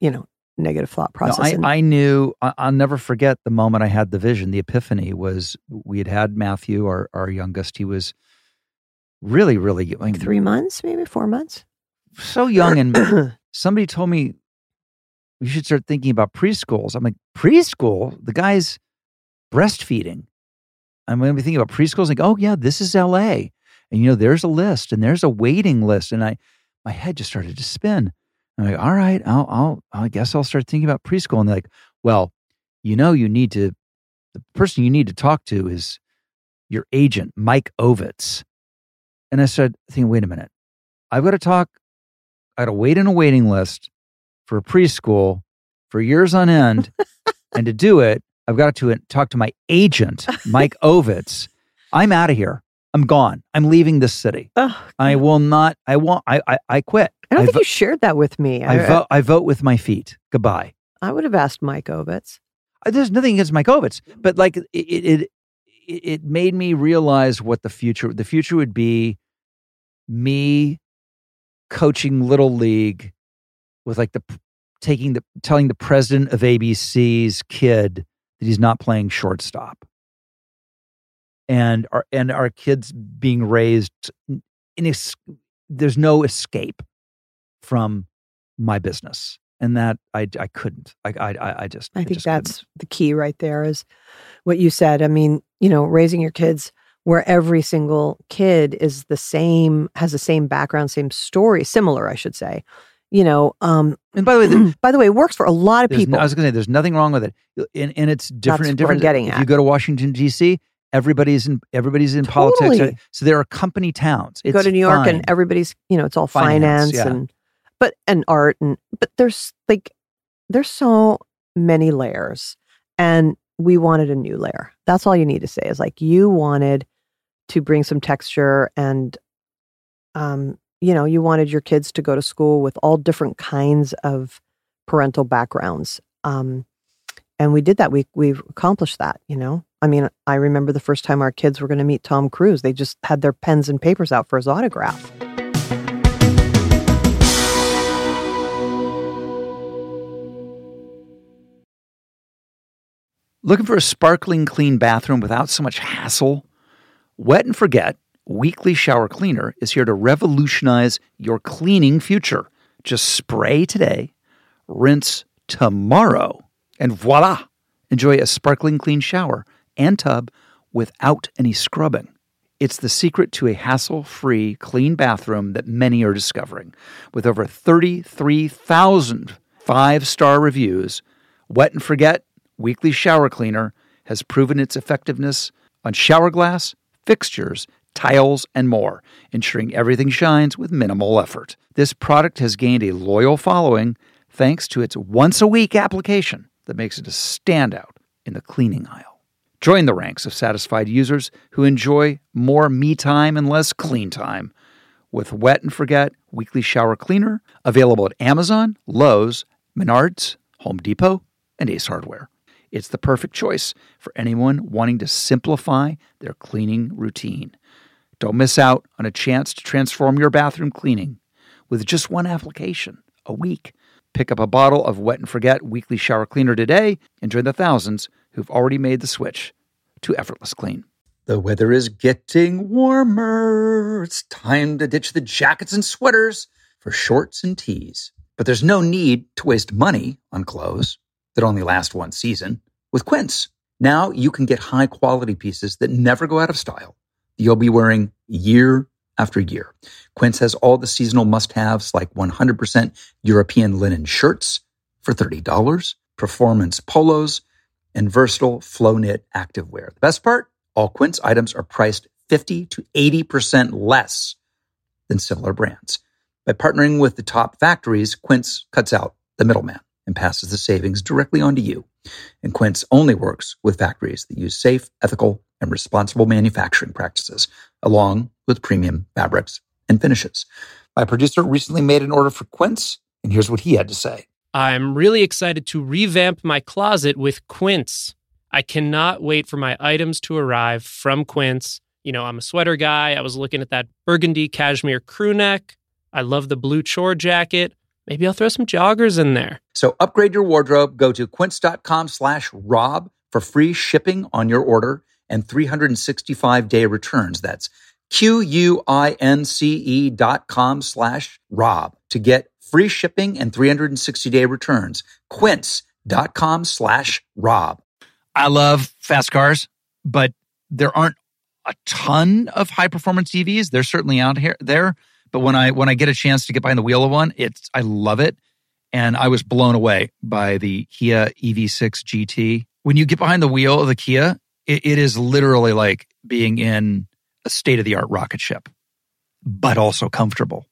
you know, negative thought No, process. I, and I knew. I'll never forget the moment I had the vision. The epiphany was we had had Matthew, our our youngest. He was really, really young, three months, maybe four months. so young, and somebody told me we should start thinking about preschools. I'm like, preschool? The guy's breastfeeding. I'm going to be thinking about preschools. Like, oh yeah, this is LA, and you know, there's a list and there's a waiting list, and I, my head just started to spin. I'm like, all right, I'll, I'll, I guess I'll start thinking about preschool. And they're like, well, you know, you need to, the person you need to talk to is your agent, Mike Ovitz. And I said, thinking, wait a minute, I've got to talk, I got to wait in a waiting list for preschool for years on end. and to do it, I've got to talk to my agent, Mike Ovitz. I'm out of here. I'm gone. I'm leaving this city. Oh, I will not. I won't. I I, I quit. I don't I think vo- you shared that with me. I vote. I vote with my feet. Goodbye. I would have asked Mike Ovitz. Uh, There's nothing against Mike Ovitz, but like it, it, it, it made me realize what the future. The future would be me coaching little league with like the taking the telling the president of ABC's kid that he's not playing shortstop, and our and our kids being raised in es- there's no escape from my business, and that I I couldn't I I I just I think just couldn't. that's the key right there is what you said. I mean, you know, raising your kids where every single kid is the same, has the same background, same story, similar, I should say. You know, um, and by the way, the, by the way, it works for a lot of people. no- I was going to say, there's nothing wrong with it, and, and it's different. That's I'm different. getting if at. you go to Washington D.C., everybody's in everybody's in politics. So there are company towns. You go to New York fine. and everybody's, you know, it's all Finance, finance, yeah. and but and art and but there's like there's so many layers and we wanted a new layer. That's all you need to say is like you wanted to bring some texture and um you know, you wanted your kids to go to school with all different kinds of parental backgrounds. Um and we did that. We we've accomplished that, you know. I mean, I remember the first time our kids were going to meet Tom Cruise. They just had their pens and papers out for his autograph. Looking for a sparkling clean bathroom without so much hassle? Wet and Forget Weekly Shower Cleaner is here to revolutionize your cleaning future. Just spray today, rinse tomorrow, and voila! Enjoy a sparkling clean shower and tub without any scrubbing. It's the secret to a hassle free, clean bathroom that many are discovering. With over 33,000 five star reviews, Wet and Forget Weekly Shower Cleaner has proven its effectiveness on shower glass, fixtures, tiles, and more, ensuring everything shines with minimal effort. This product has gained a loyal following thanks to its once a week application that makes it a standout in the cleaning aisle. Join the ranks of satisfied users who enjoy more me time and less clean time with Wet and Forget Weekly Shower Cleaner, available at Amazon, Lowe's, Menards, Home Depot, and Ace Hardware. It's the perfect choice for anyone wanting to simplify their cleaning routine. Don't miss out on a chance to transform your bathroom cleaning with just one application a week. Pick up a bottle of Wet and Forget Weekly Shower Cleaner today and join the thousands who've already made the switch to effortless clean. The weather is getting warmer. It's time to ditch the jackets and sweaters for shorts and tees. But there's no need to waste money on clothes that only last one season with Quince. Now you can get high quality pieces that never go out of style you'll be wearing year after year. Quince has all the seasonal must haves like 100% European linen shirts for $30, performance polos, and versatile flow knit activewear. The best part? All Quince items are priced 50 to 80% less than similar brands. By partnering with the top factories, Quince cuts out the middleman and passes the savings directly onto you. And Quince only works with factories that use safe, ethical, and responsible manufacturing practices, along with premium fabrics and finishes. My producer recently made an order for Quince, and here's what he had to say. I'm really excited to revamp my closet with Quince. I cannot wait for my items to arrive from Quince. You know, I'm a sweater guy. I was looking at that burgundy cashmere crew neck. I love the blue chore jacket. Maybe I'll throw some joggers in there. So upgrade your wardrobe. Go to quince.com slash rob for free shipping on your order and 365 day returns. That's Q-U-I-N-C-E E dot com slash Rob to get free shipping and 360 day returns. Quince dot com slash Rob. I love fast cars, but there aren't a ton of high performance EVs. They're certainly out here there. But when I when I get a chance to get behind the wheel of one, it's I love it. And I was blown away by the Kia EV6 GT. When you get behind the wheel of the Kia, it, it is literally like being in a state of the art rocket ship, but also comfortable.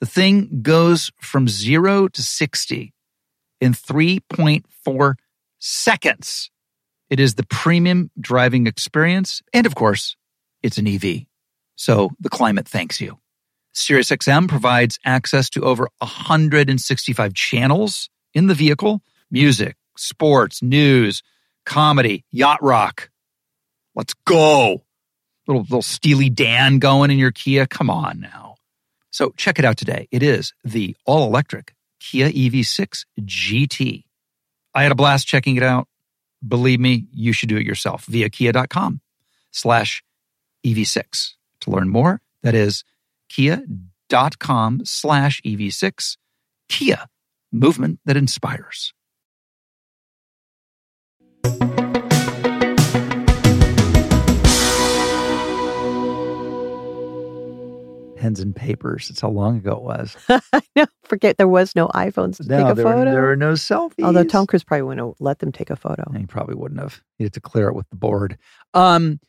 The thing goes from zero to 60 in 3.4 seconds. It is the premium driving experience. And of course, it's an EV. So the climate thanks you. SiriusXM provides access to over 165 channels in the vehicle music, sports, news, comedy, yacht rock. Let's go. Little, little Steely Dan going in your Kia. Come on now. So check it out today. It is the all electric Kia EV6 GT. I had a blast checking it out. Believe me, you should do it yourself via kia.com slash EV6. To learn more, that is kia.com slash EV6. Kia, movement that inspires. Pens and papers. That's how long ago it was. I know. Forget there was no iPhones to No, take a there, photo. Were, there were no selfies. Although Tom Cruise probably wouldn't have let them take a photo. He probably wouldn't have. He had to clear it with the board. Um,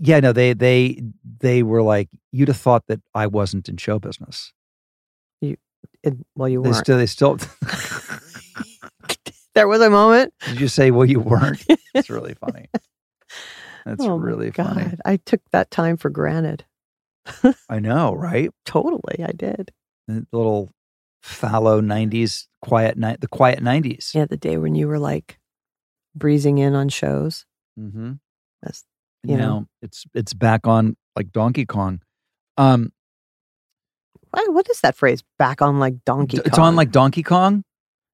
yeah, no, they they they were like, you'd have thought that I wasn't in show business. It- well, you They weren't. still, they still. there was a moment. did you say, well, you weren't? It's really funny. That's oh really God. funny. I took that time for granted. I know, right? Totally, I did. The little fallow '90s quiet night, the quiet '90s. Yeah, the day when you were like breezing in on shows. Mm-hmm. That's you now know. it's it's back on like Donkey Kong. Um, Why- What is that phrase? Back on like Donkey Kong. it's on like Donkey Kong.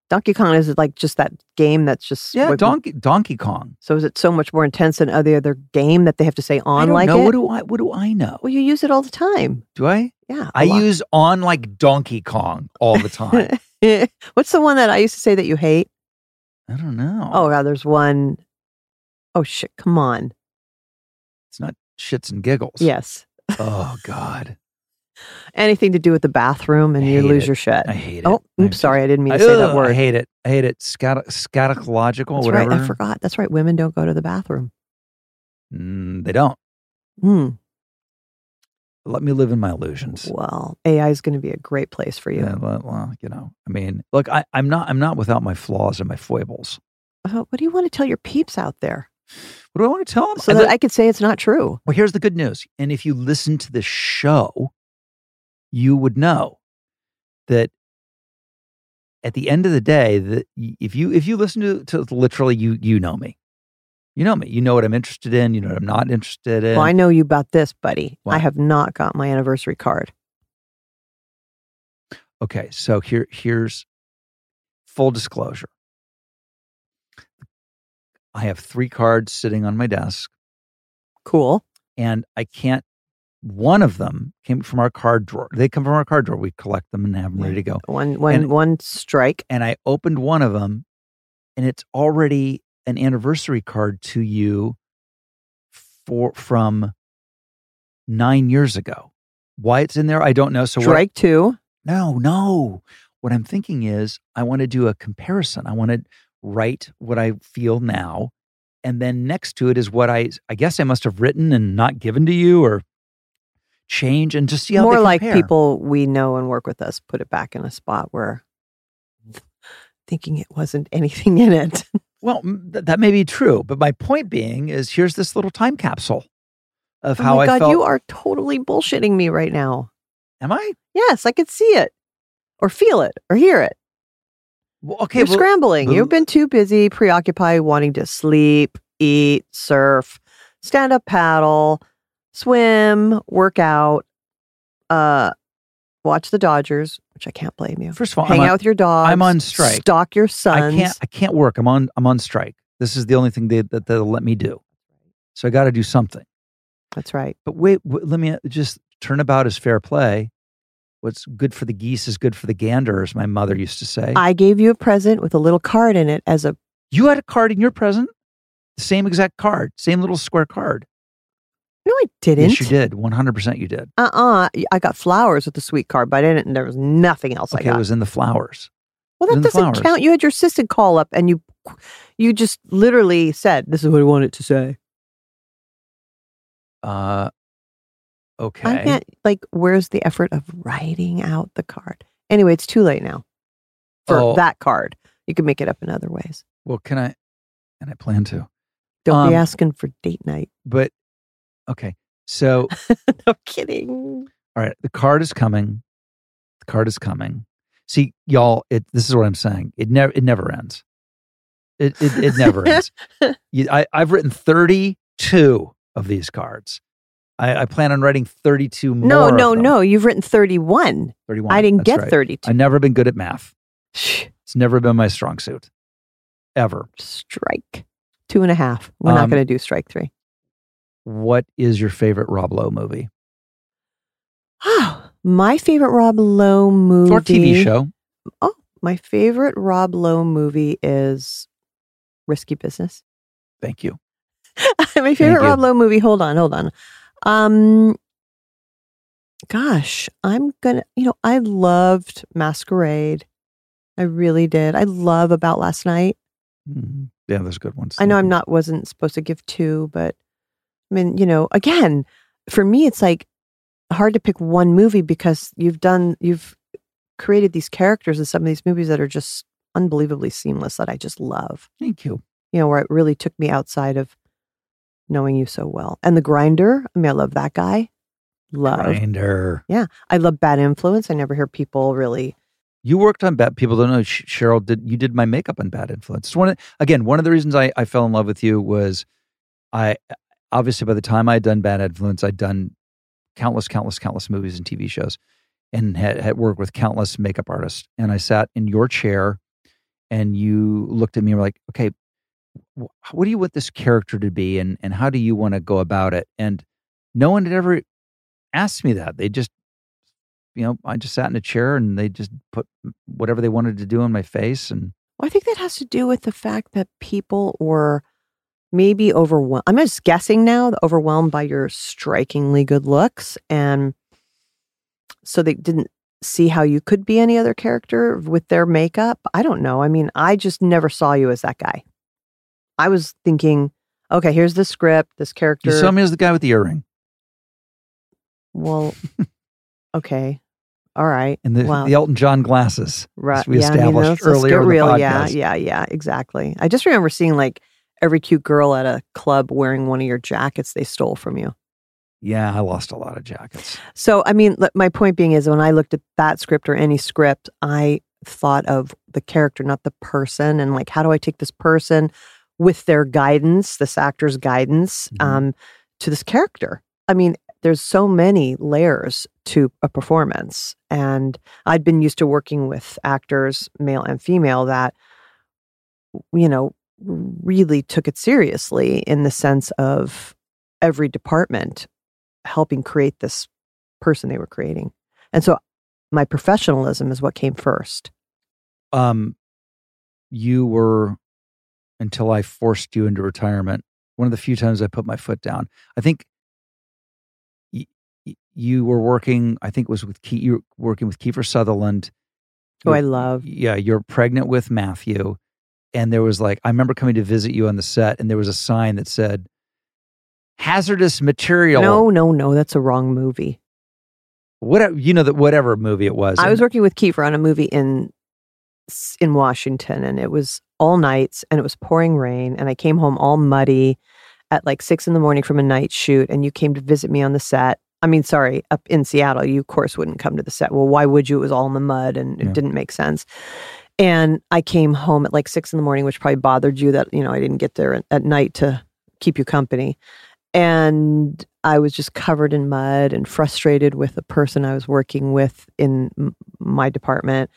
Donkey Kong is like just that game that's just Yeah, what- Donkey Donkey Kong. So is it so much more intense than every other game that they have to say on I don't like know. it? What do I what do I know? well, you use it all the time. Do I? Yeah, I lot. use on like Donkey Kong all the time. What's the one that I used to say that you hate? I don't know. Oh God, there's one oh shit! Come on. It's not shits and giggles. Yes, Oh God, anything to do with the bathroom and you lose it. your shit. I hate it. Oh, I oops, just- sorry, I didn't mean I, say ugh, that I hate it. I hate it. Scat- scatological, That's whatever. right. I forgot. That's right. Women don't go to the bathroom. Mm, they don't. Hmm. Let me live in my illusions. Well, AI is going to be a great place for you. Yeah, well, well, you know, I mean, look, I, I'm not, I'm not without my flaws and my foibles. Oh, what do you want to tell your peeps out there What do I want to tell them? so that I could say it's not true? Well, here's the good news. And if you listen to the show, you would know that at the end of the day, that if you if you listen to, to literally you you know me. You know me. You know what I'm interested in, you know what I'm not interested in. Well, I know you about this, buddy. I have not got my anniversary card. Okay, so here here's full disclosure. I have three cards sitting on my desk Cool. and I can't. One of them came from our card drawer. They come from our card drawer. We collect them and have them ready to go. One, one, And- one strike. And I opened one of them, and it's already an anniversary card to you for from nine years ago. Why it's in there, I don't know. So Strike two. no, no. What I'm thinking is, I want to do a comparison. I want to write what I feel now, and then next to it is what I I guess I must have written and not given to you, or change and just see how More like people we know and work with us put it back in a spot where thinking it wasn't anything in it. Well, th- that may be true, but my point being is, here's this little time capsule of oh how my I God, felt. you are totally bullshitting me right now. Am I? Yes, I could see it or feel it or hear it. Okay, You're well, scrambling. well- You've been too busy, preoccupied, wanting to sleep, eat, surf, stand up paddle, swim, work out, uh, watch the Dodgers, which I can't blame you. first of all, Hang I'm on, out with your dog. I'm on strike. Stalk your sons. I can't. I can't work. I'm on. I'm on strike. This is the only thing they, that they'll let me do. So I got to do something. That's right. But wait, w- let me just turnabout is fair play. What's good for the geese is good for the gander, as my mother used to say. I gave you a present with a little card in it as a you had a card in your present, the same exact card, same little square card. No, I didn't. Yes, you did. One hundred percent, you did. Uh-uh. I got flowers with the sweet card, but I didn't there was nothing else Okay, I got. it was in the flowers. well, that doesn't count. You had your assistant call up and you you just literally said, This is what I wanted to say. Uh, okay. I can't like where's the effort of writing out the card? Anyway, it's too late now for Oh. that card. You can make it up in other ways. Well, can I? And I plan to. Don't be Um, asking for date night. But okay. So, no kidding. all right, the card is coming. The card is coming. See, y'all, it this is what I'm saying. It never it never ends. It it, it never ends. You, I, I've written 32 of these cards. I, I plan on writing 32 more. No, no, no. You've written 31. 31. I didn't get right. 32. I've never been good at math. It's never been my strong suit, ever. Strike. Two and a half. We're not Um, going to do strike three. What is your favorite Rob Lowe movie Oh, my favorite Rob Lowe movie. or TV show? Oh, my favorite Rob Lowe movie is Risky Business. Thank you. my favorite. Rob Lowe movie. Hold on, hold on. Um, gosh, I'm gonna. You know, I loved Masquerade. I really did. I love About Last Night. Mhm. Yeah, there's good ones. I know I'm not wasn't supposed to give two, but I mean, you know, again, for me, it's like hard to pick one movie because you've done you've created these characters in some of these movies that are just unbelievably seamless that I just love. Thank you. You know, where it really took me outside of knowing you so well. And the grinder, I mean, I love that guy. Love. Grinder. Yeah, I love bad influence. I never hear people really You worked on bad. People don't know. Sheryl did. You did my makeup on Bad Influence. It's one of, again, one of the reasons I, I fell in love with you was, I obviously by the time I'd done Bad Influence, I'd done countless, countless, countless movies and TV shows, and had, had worked with countless makeup artists. And I sat in your chair, and you looked at me and were like, "Okay, what do you want this character to be, and and how do you want to go about it?" And no one had ever asked me that. They just you know, I just sat in a chair and they just put whatever they wanted to do on my face. And Well, I think that has to do with the fact that people were maybe overwhelmed. I'm just guessing now, overwhelmed by your strikingly good looks. And so they didn't see how you could be any other character with their makeup. I don't know. I mean, I just never saw you as that guy. I was thinking, okay, here's the script, this character. you saw me as the guy with the earring well, okay. All right. and the, Wow. the Elton John glasses. Right. we yeah, I mean, established let's, let's earlier the real. Yeah, yeah, yeah, exactly. I just remember seeing like every cute girl at a club wearing one of your jackets they stole from you. Yeah, I lost a lot of jackets. So, I mean, my point being is when I looked at that script or any script, I thought of the character, not the person, and like, how do I take this person with their guidance, this actor's guidance, Mhm. um, to this character? I mean, there's so many layers to a performance, and I'd been used to working with actors, male and female, that you know really took it seriously in the sense of every department helping create this person they were creating. And so my professionalism is what came first. Um, you were until I forced you into retirement. One of the few times I put my foot down. I think y- y- you were working. I think it was with Ke- you were working with Kiefer Sutherland. Who I love. Yeah, you're pregnant with Matthew, and there was like I remember coming to visit you on the set, and there was a sign that said "hazardous material." No, no, no, that's a wrong movie. whatever you know that whatever movie it was. I was working with Kiefer on a movie in in Washington and it was all nights and it was pouring rain and I came home all muddy at like six in the morning from a night shoot and you came to visit me on the set. I mean, sorry, up in Seattle, you of course wouldn't come to the set. Well, why would you? It was all in the mud and it Yeah. didn't make sense. And I came home at like six in the morning, which probably bothered you that, you know, I didn't get there at, at night to keep you company. And I was just covered in mud and frustrated with the person I was working with in m- my department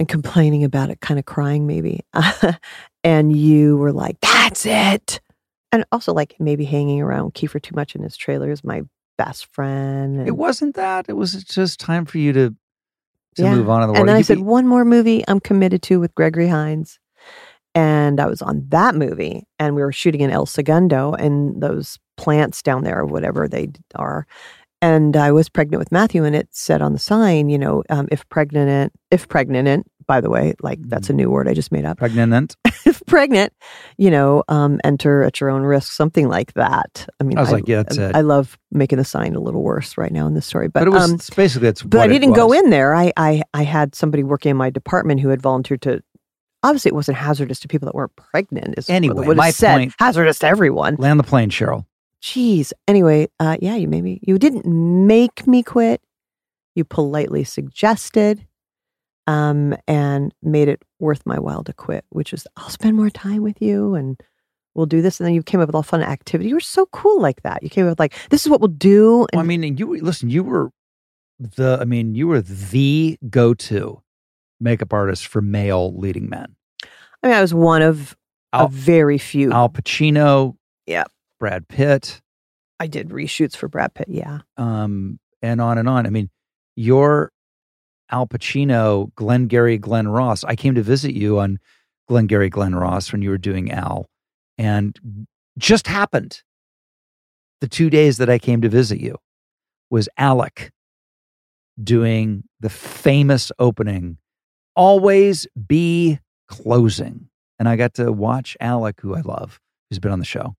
and complaining about it, kind of crying maybe. and you were like, that's it. and also like maybe hanging around Kiefer too much in his trailer is my best friend. And, It wasn't that. It was just time for you to to Yeah. move on in the world. and then I said be- one more movie I'm committed to with Gregory Hines. And I was on that movie, and we were shooting in El Segundo and those plants down there, or whatever they are. And I was pregnant with Matthew, and it said on the sign, you know, um, if pregnant, if pregnant, by the way, like that's Mm-hmm. a new word I just made up. pregnant. if pregnant, you know, um, enter at your own risk, something like that. I mean, I was like, yeah, that's it. I love making the sign a little worse right now in this story, but, But, it was um, basically that's. but I what didn't go in there. I, I I had somebody working in my department who had volunteered to. Obviously, it wasn't hazardous to people that weren't pregnant. Is what Anyway, it my said. point- hazardous to everyone. Land the plane, Sheryl. Jeez. Anyway, uh, yeah, you maybe you didn't make me quit. You politely suggested, um, and made it worth my while to quit. Which is, I'll spend more time with you, and we'll do this. And then you came up with all fun activity. You were so cool like that. You came up with like, this is what we'll do. And Well, I mean, you listen. You were the. I mean, you were the go-to makeup artist for male leading men. I mean, I was one of Al- a very few. Al Pacino. Yeah. Brad Pitt. I did reshoots for Brad Pitt. Yeah. um, and on and on. I mean, your Al Pacino, Glengarry Glen Ross. I came to visit you on Glengarry Glen Ross when you were doing Al, and just happened the two days that I came to visit you was Alec doing the famous opening, always be closing, and I got to watch Alec, who I love, who's been on the show,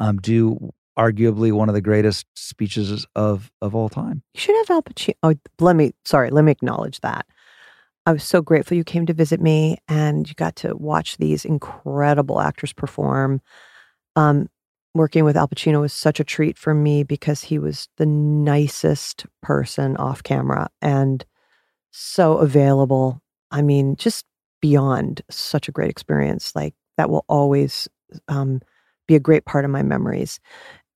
um, do arguably one of the greatest speeches of of all time. You should have Al Pacino. Oh, let me, sorry, let me acknowledge that. I was so grateful you came to visit me and you got to watch these incredible actors perform. Um, working with Al Pacino was such a treat for me because he was the nicest person off camera and so available. I mean, just beyond such a great experience. Like that will always um, be a great part of my memories.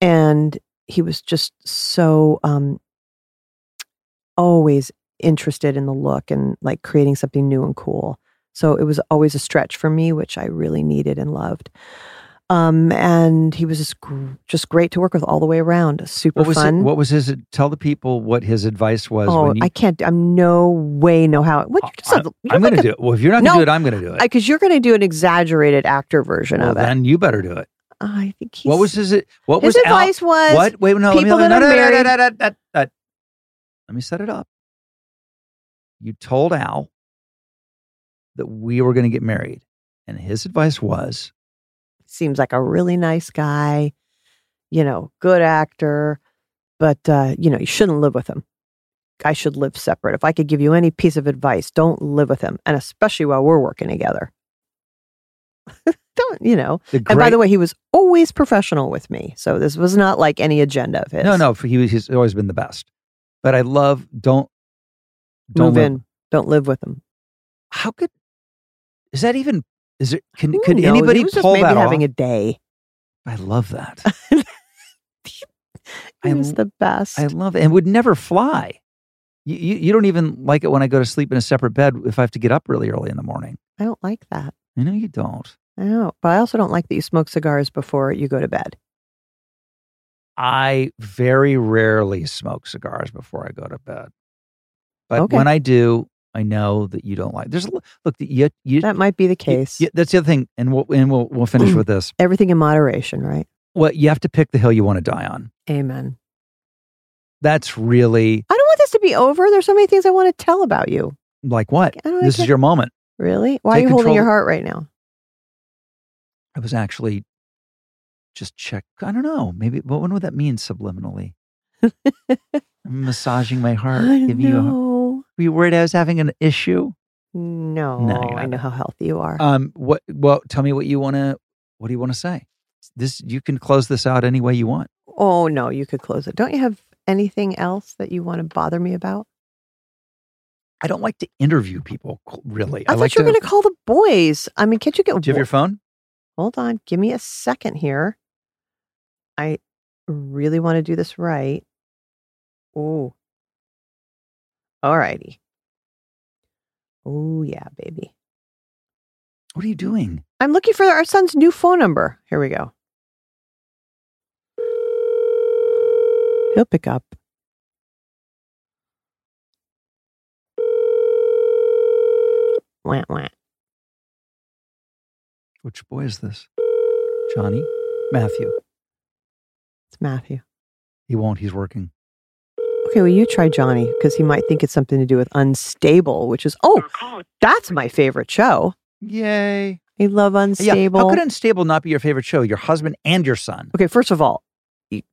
And he was just so um, always interested in the look and like creating something new and cool. So it was always a stretch for me, which I really needed and loved. Um, and he was just gr- just great to work with all the way around. Super What was fun. it, what was his? Tell the people what his advice was. oh, when you, I can't. I'm no way know how. What? I, am going to do it. Well, if you're not going to do it, I'm going to do it. Because you're going to do an exaggerated actor version well, of it. then you better do it. I think he's, What was his? What his was Al- advice was What? Wait, no. People let me, that no, are no, married- no, no, no, no. Let me set it up. You told Al that we were going to get married, and his advice was, seems like a really nice guy, you know, good actor, but uh, you know, you shouldn't live with him. I should live separate. If I could give you any piece of advice, don't live with him, and especially while we're working together. don't, you know. the And by the way, he was always professional with me, so this was not like any agenda of his. no, no, he was, he's always been the best. But I love don't don't move live- in, don't live with him. How could is that even? Is it? Can Who could knows? anybody he was just pull maybe that having off? a day. I love that. He I was the best. I love it, and would never fly. You, you you don't even like it when I go to sleep in a separate bed if I have to get up really early in the morning. I don't like that. I know you don't. I know, but I also don't like that you smoke cigars before you go to bed. I very rarely smoke cigars before I go to bed. But Okay. when I do, I know that you don't like. There's look you you. That might be the case. you- that's the other thing, and we'll and we'll we'll finish with this. Everything in moderation, right? Well, you have to pick the hill you want to die on. Amen. That's really I don't want this to be over. There's so many things I want to tell about you. like what? Don't This is your moment. Really? Why Take are you holding your heart right now? I was actually just check. I don't know. Maybe. What would that mean subliminally? I'm massaging my heart. I giving you. A, know. were you worried I was having an issue? No, No, I know how healthy you are. Um. What? Well, tell me what you want to. What do you want to say? This you can close this out any way you want. oh no, you could close it. Don't you have anything else that you want to bother me about? I don't like to interview people really. I, I thought like you were going to call the boys. I mean, can't you get? Do you have your phone? Hold on, give me a second here. I really want to do this right. Oh, all righty. Oh yeah, baby. What are you doing? I'm looking for our son's new phone number. Here we go. He'll pick up. Wah, wah. Which boy is this? Johnny? Matthew. It's Matthew. He won't. He's working. Okay, well, you try Johnny because he might think it's something to do with unstable, which is, oh, that's my favorite show. Yay. I love unstable. Yeah. unstable. How could Unstable not be your favorite show? Your husband and your son. okay, first of all,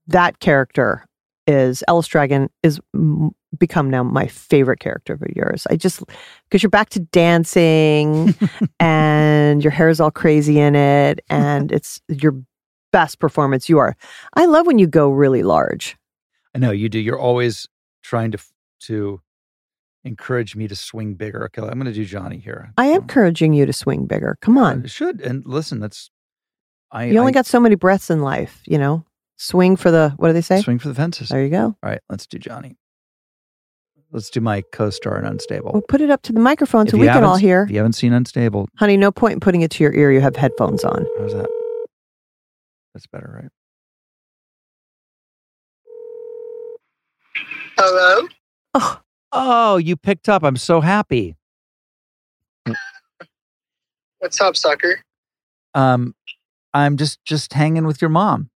that character is Ellis Dragon is m- become now my favorite character of yours. I just because you're back to dancing and your hair is all crazy in it and it's your best performance you are. I love when you go really large. I know you do. You're always trying to to encourage me to swing bigger. Okay, I'm going to do Johnny here. I am encouraging you to swing bigger. Come on. I should. And listen, that's I. You only I got so many breaths in life, you know? Swing for the what do they say? swing for the fences. There you go. All right, let's do Johnny. Let's do my co-star in Unstable. We'll put it up to the microphone If so you we can haven't all s- hear. If you haven't seen Unstable, Honey, no point in putting it to your ear. You have headphones on. how's that? That's better, right? Hello? Oh, Oh, you picked up. I'm so happy. What's up, sucker? Um, I'm just just hanging with your mom.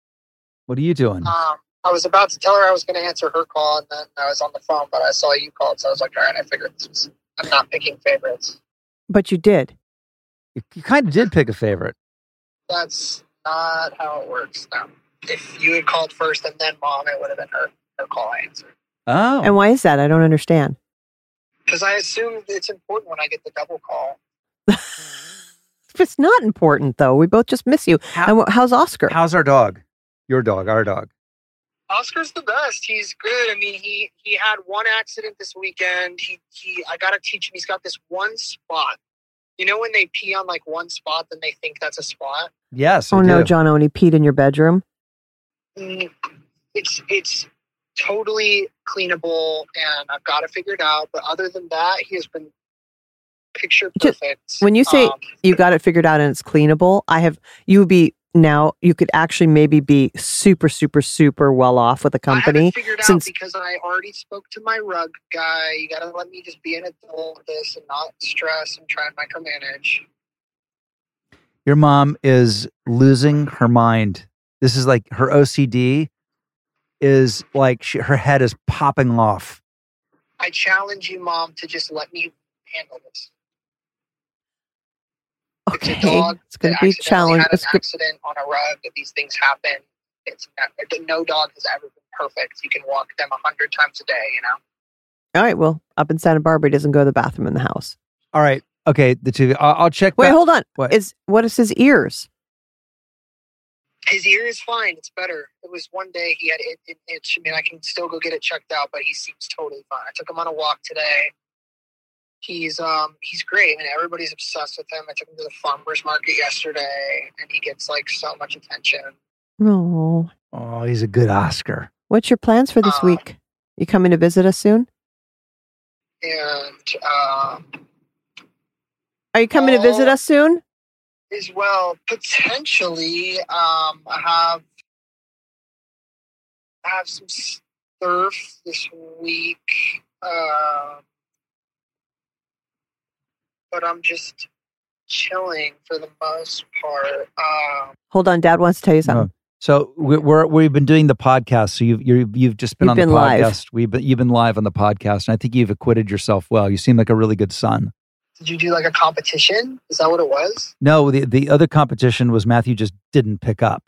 What are you doing? Um, I was about to tell her I was going to answer her call, and then I was on the phone, but I saw you called, so I was like, all right, I figured this was. I'm not picking favorites. but you did. You, you kind of did pick a favorite. That's not how it works now. If you had called first and then mom, it would have been her, her call I answered. Oh, And why is that? I don't understand. Because I assume it's important when I get the double call. It's not important though. We both just miss you. How- how's Oscar? how's our dog? Your dog, our dog. Oscar's the best. He's good. I mean, he he had one accident this weekend. He he. I gotta teach him. He's got this one spot. You know when they pee on like one spot, then they think that's a spot. Yes. Oh no. John, when he peed in your bedroom. Mm, It's it's totally cleanable, and I've got it figured out. But other than that, he has been picture Just- perfect. when you say Um, You got it figured out and it's cleanable. I have you would be now you could actually maybe be super, super, super well off with a company. it figured out since- because I already spoke to my rug guy. You got to let me just be an adult with this and not stress and try and micromanage. Your mom is losing her mind. This is like her OCD is like she, her head is popping off. I challenge you, mom, to just let me handle this. It's a dog. it's going to be accidentally challenge. Had an It's good. accident on a rug. That these things happen. It's not, no dog has ever been perfect. You can walk them a hundred times a day. You know. All right. Well, up in Santa Barbara, he doesn't go to the bathroom in the house. All right. Okay. The two. I'll, I'll check. Wait, back- hold on. What? Is what is his ears? His ear is fine. It's better. It was one day he had it, it itch. I mean, I can still go get it checked out, but he seems totally fine. I took him on a walk today. He's um he's great, and everybody's obsessed with him. I took him to the farmers market yesterday, and he gets like so much attention. No. Oh, he's a good Oscar. What's your plans for this Uh, week? You coming to visit us soon? And um, Are you coming to visit Oh. us soon? as well, potentially, um, I have I have some surf this week, uh, but I'm just chilling for the most part. Um, Hold on, Dad wants to tell you something. So we- we're we've been doing the podcast. So you've you're, you've just been You've on been the live. podcast. We've been, you've been live on the podcast, and I think you've acquitted yourself well. You seem like a really good son. did you do like a competition? Is that what it was? No, the the other competition was Matthew just didn't pick up.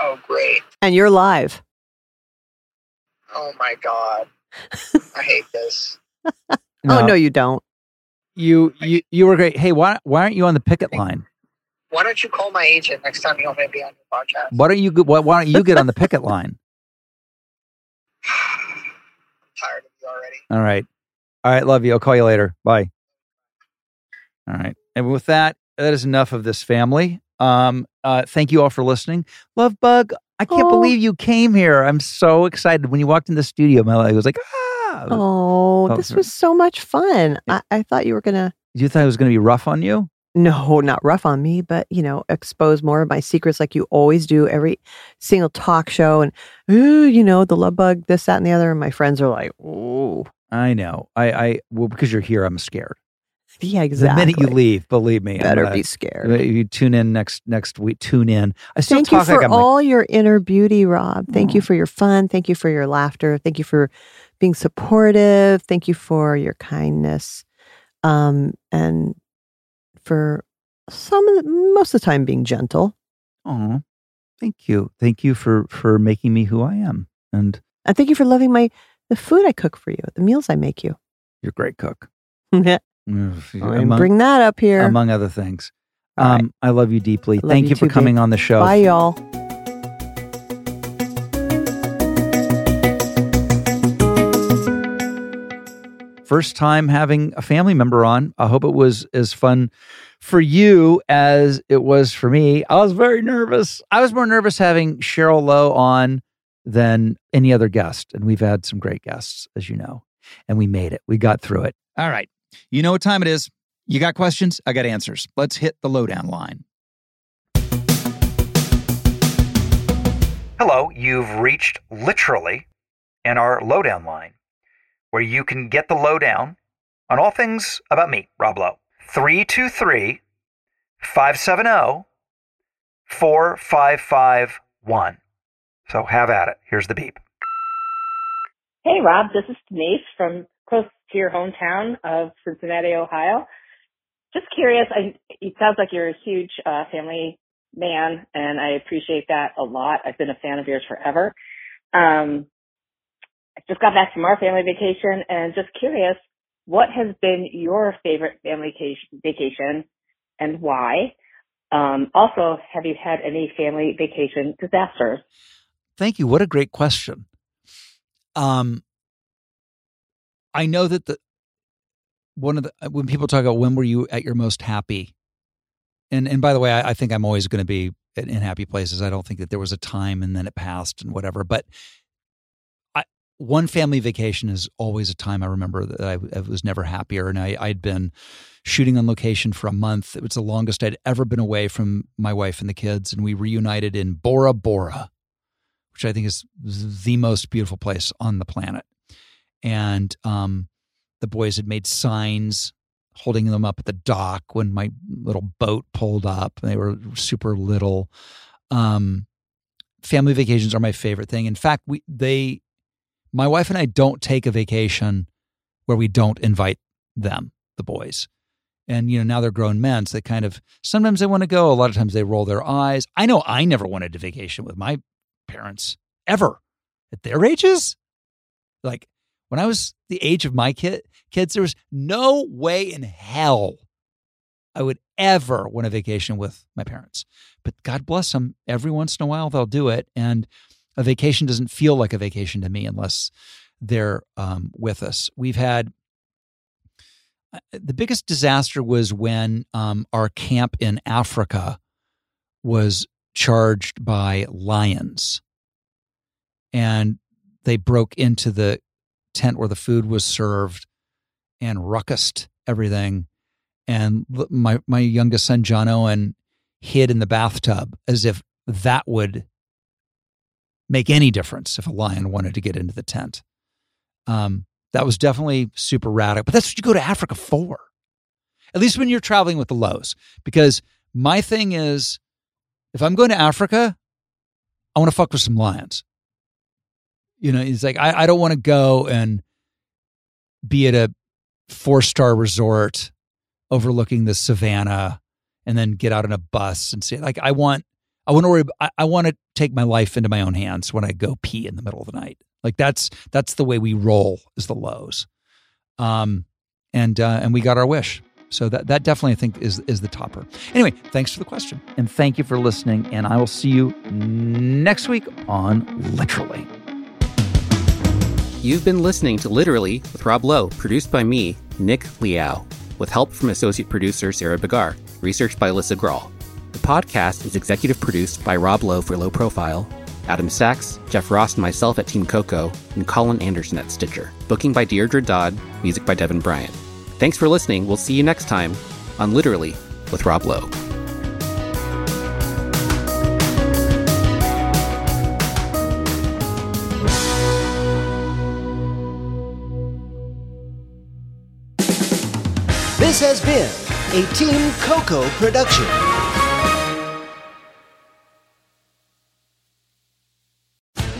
Oh, great! And you're live. Oh my god, I hate this. Oh no, you don't. You you you were great. Hey, why why aren't you on the picket line? Why don't you call my agent next time you want me to be on your podcast? Why don't you why, why don't you get on the picket line? I'm tired of you already. All right. All right. Love you. I'll call you later. Bye. All right. And with that, that is enough of this family. Um, uh, thank you all for listening. Love Bug, I can't Oh. believe you came here. I'm so excited. When you walked in the studio, my leg was like, ah. Oh, Oh, this was so much fun. I, I thought you were gonna. You thought it was going to be rough on you? no, not rough on me, but you know, expose more of my secrets like you always do every single talk show and ooh, you know, the love bug, this, that, and the other. And my friends are like, ooh. I know. I, I well because you're here, I'm scared. Yeah, exactly. The minute you leave, believe me, better gonna- be scared. You tune in next next week. Tune in. I still Thank you for like I'm like, all your inner beauty, Rob. Thank you Oh. for your fun. Thank you for your laughter. Thank you for being supportive. Thank you for your kindness. Um, and for some of the, most of the time being gentle. oh, thank you, thank you for for making me who I am, and And thank you for loving my the food I cook for you, the meals I make you. you're a great cook. among, bring that up here. among other things. All right. Um, I love you deeply. Love Thank you you for too, coming babe. on the show. Bye, y'all. First time having a family member on. I hope it was as fun for you as it was for me. I was very nervous. I was more nervous having Sheryl Lowe on than any other guest. And we've had some great guests, as you know. And we made it. We got through it. All right. You know what time it is. You got questions? I got answers. Let's hit the lowdown line. Hello, you've reached literally in our lowdown line, where you can get the lowdown on all things about me, Rob Lowe. 323 570 4551. So have at it. Here's the beep. Hey, Rob, this is Denise from close to your hometown of Cincinnati, Ohio. Just curious, I, it sounds like you're a huge uh, family man, and I appreciate that a lot. I've been a fan of yours forever. Um, just got back from our family vacation, and just curious, what has been your favorite family vacation, and why? Um, also, have you had any family vacation disasters? Thank you. What a great question. Um, I know that the one of the when people talk about when were you at your most happy, and and by the way, I, I think I'm always going to be in, in happy places. I don't think that there was a time and then it passed and whatever. But one family vacation is always a time I remember that I, I was never happier, and I, I'd been shooting on location for a month. It was the longest I'd ever been away from my wife and the kids, and we reunited in Bora Bora which I think is the most beautiful place on the planet. And um, the boys had made signs holding them up at the dock when my little boat pulled up. They were super little. Um, family vacations are my favorite thing. In fact, we they, my wife and I don't take a vacation where we don't invite them, the boys. And you know now they're grown men, so they kind of sometimes they want to go. A lot of times they roll their eyes. I know I never wanted to vacation with my parents ever at their ages. Like when I was the age of my kid kids, there was no way in hell I would ever want a vacation with my parents. But God bless them, every once in a while they'll do it, and a vacation doesn't feel like a vacation to me unless they're um, with us. We've had uh, the biggest disaster was when um, our camp in Africa was charged by lions. And they broke into the tent where the food was served and ruckused everything. And my, my youngest son, John Owen, hid in the bathtub as if that would make any difference if a lion wanted to get into the tent. Um, that was definitely super radical, but that's what you go to Africa for. At least when you're traveling with the Lowes. Because my thing is, if I'm going to Africa, I want to fuck with some lions. You know, it's like I, I don't want to go and be at a four star resort overlooking the savannah and then get out on a bus and see like I want I want to worry I, I want to take my life into my own hands when I go pee in the middle of the night. Like that's that's the way we roll is the Lowes. Um and uh and we got our wish. So that that definitely I think is is the topper. Anyway, thanks for the question and thank you for listening and I will see you next week on Literally. You've been listening to Literally with Rob Lowe, produced by me, Nick Liao, with help from associate producer Sarah Begar, researched by Alyssa Grawl. The podcast is executive produced by Rob Lowe for Low Profile, Adam Sachs, Jeff Ross, and myself at Team Coco, and Colin Anderson at Stitcher. Booking by Deirdre Dodd, music by Devin Bryant. Thanks for listening. We'll see you next time on Literally with Rob Lowe. This has been a Team Coco production.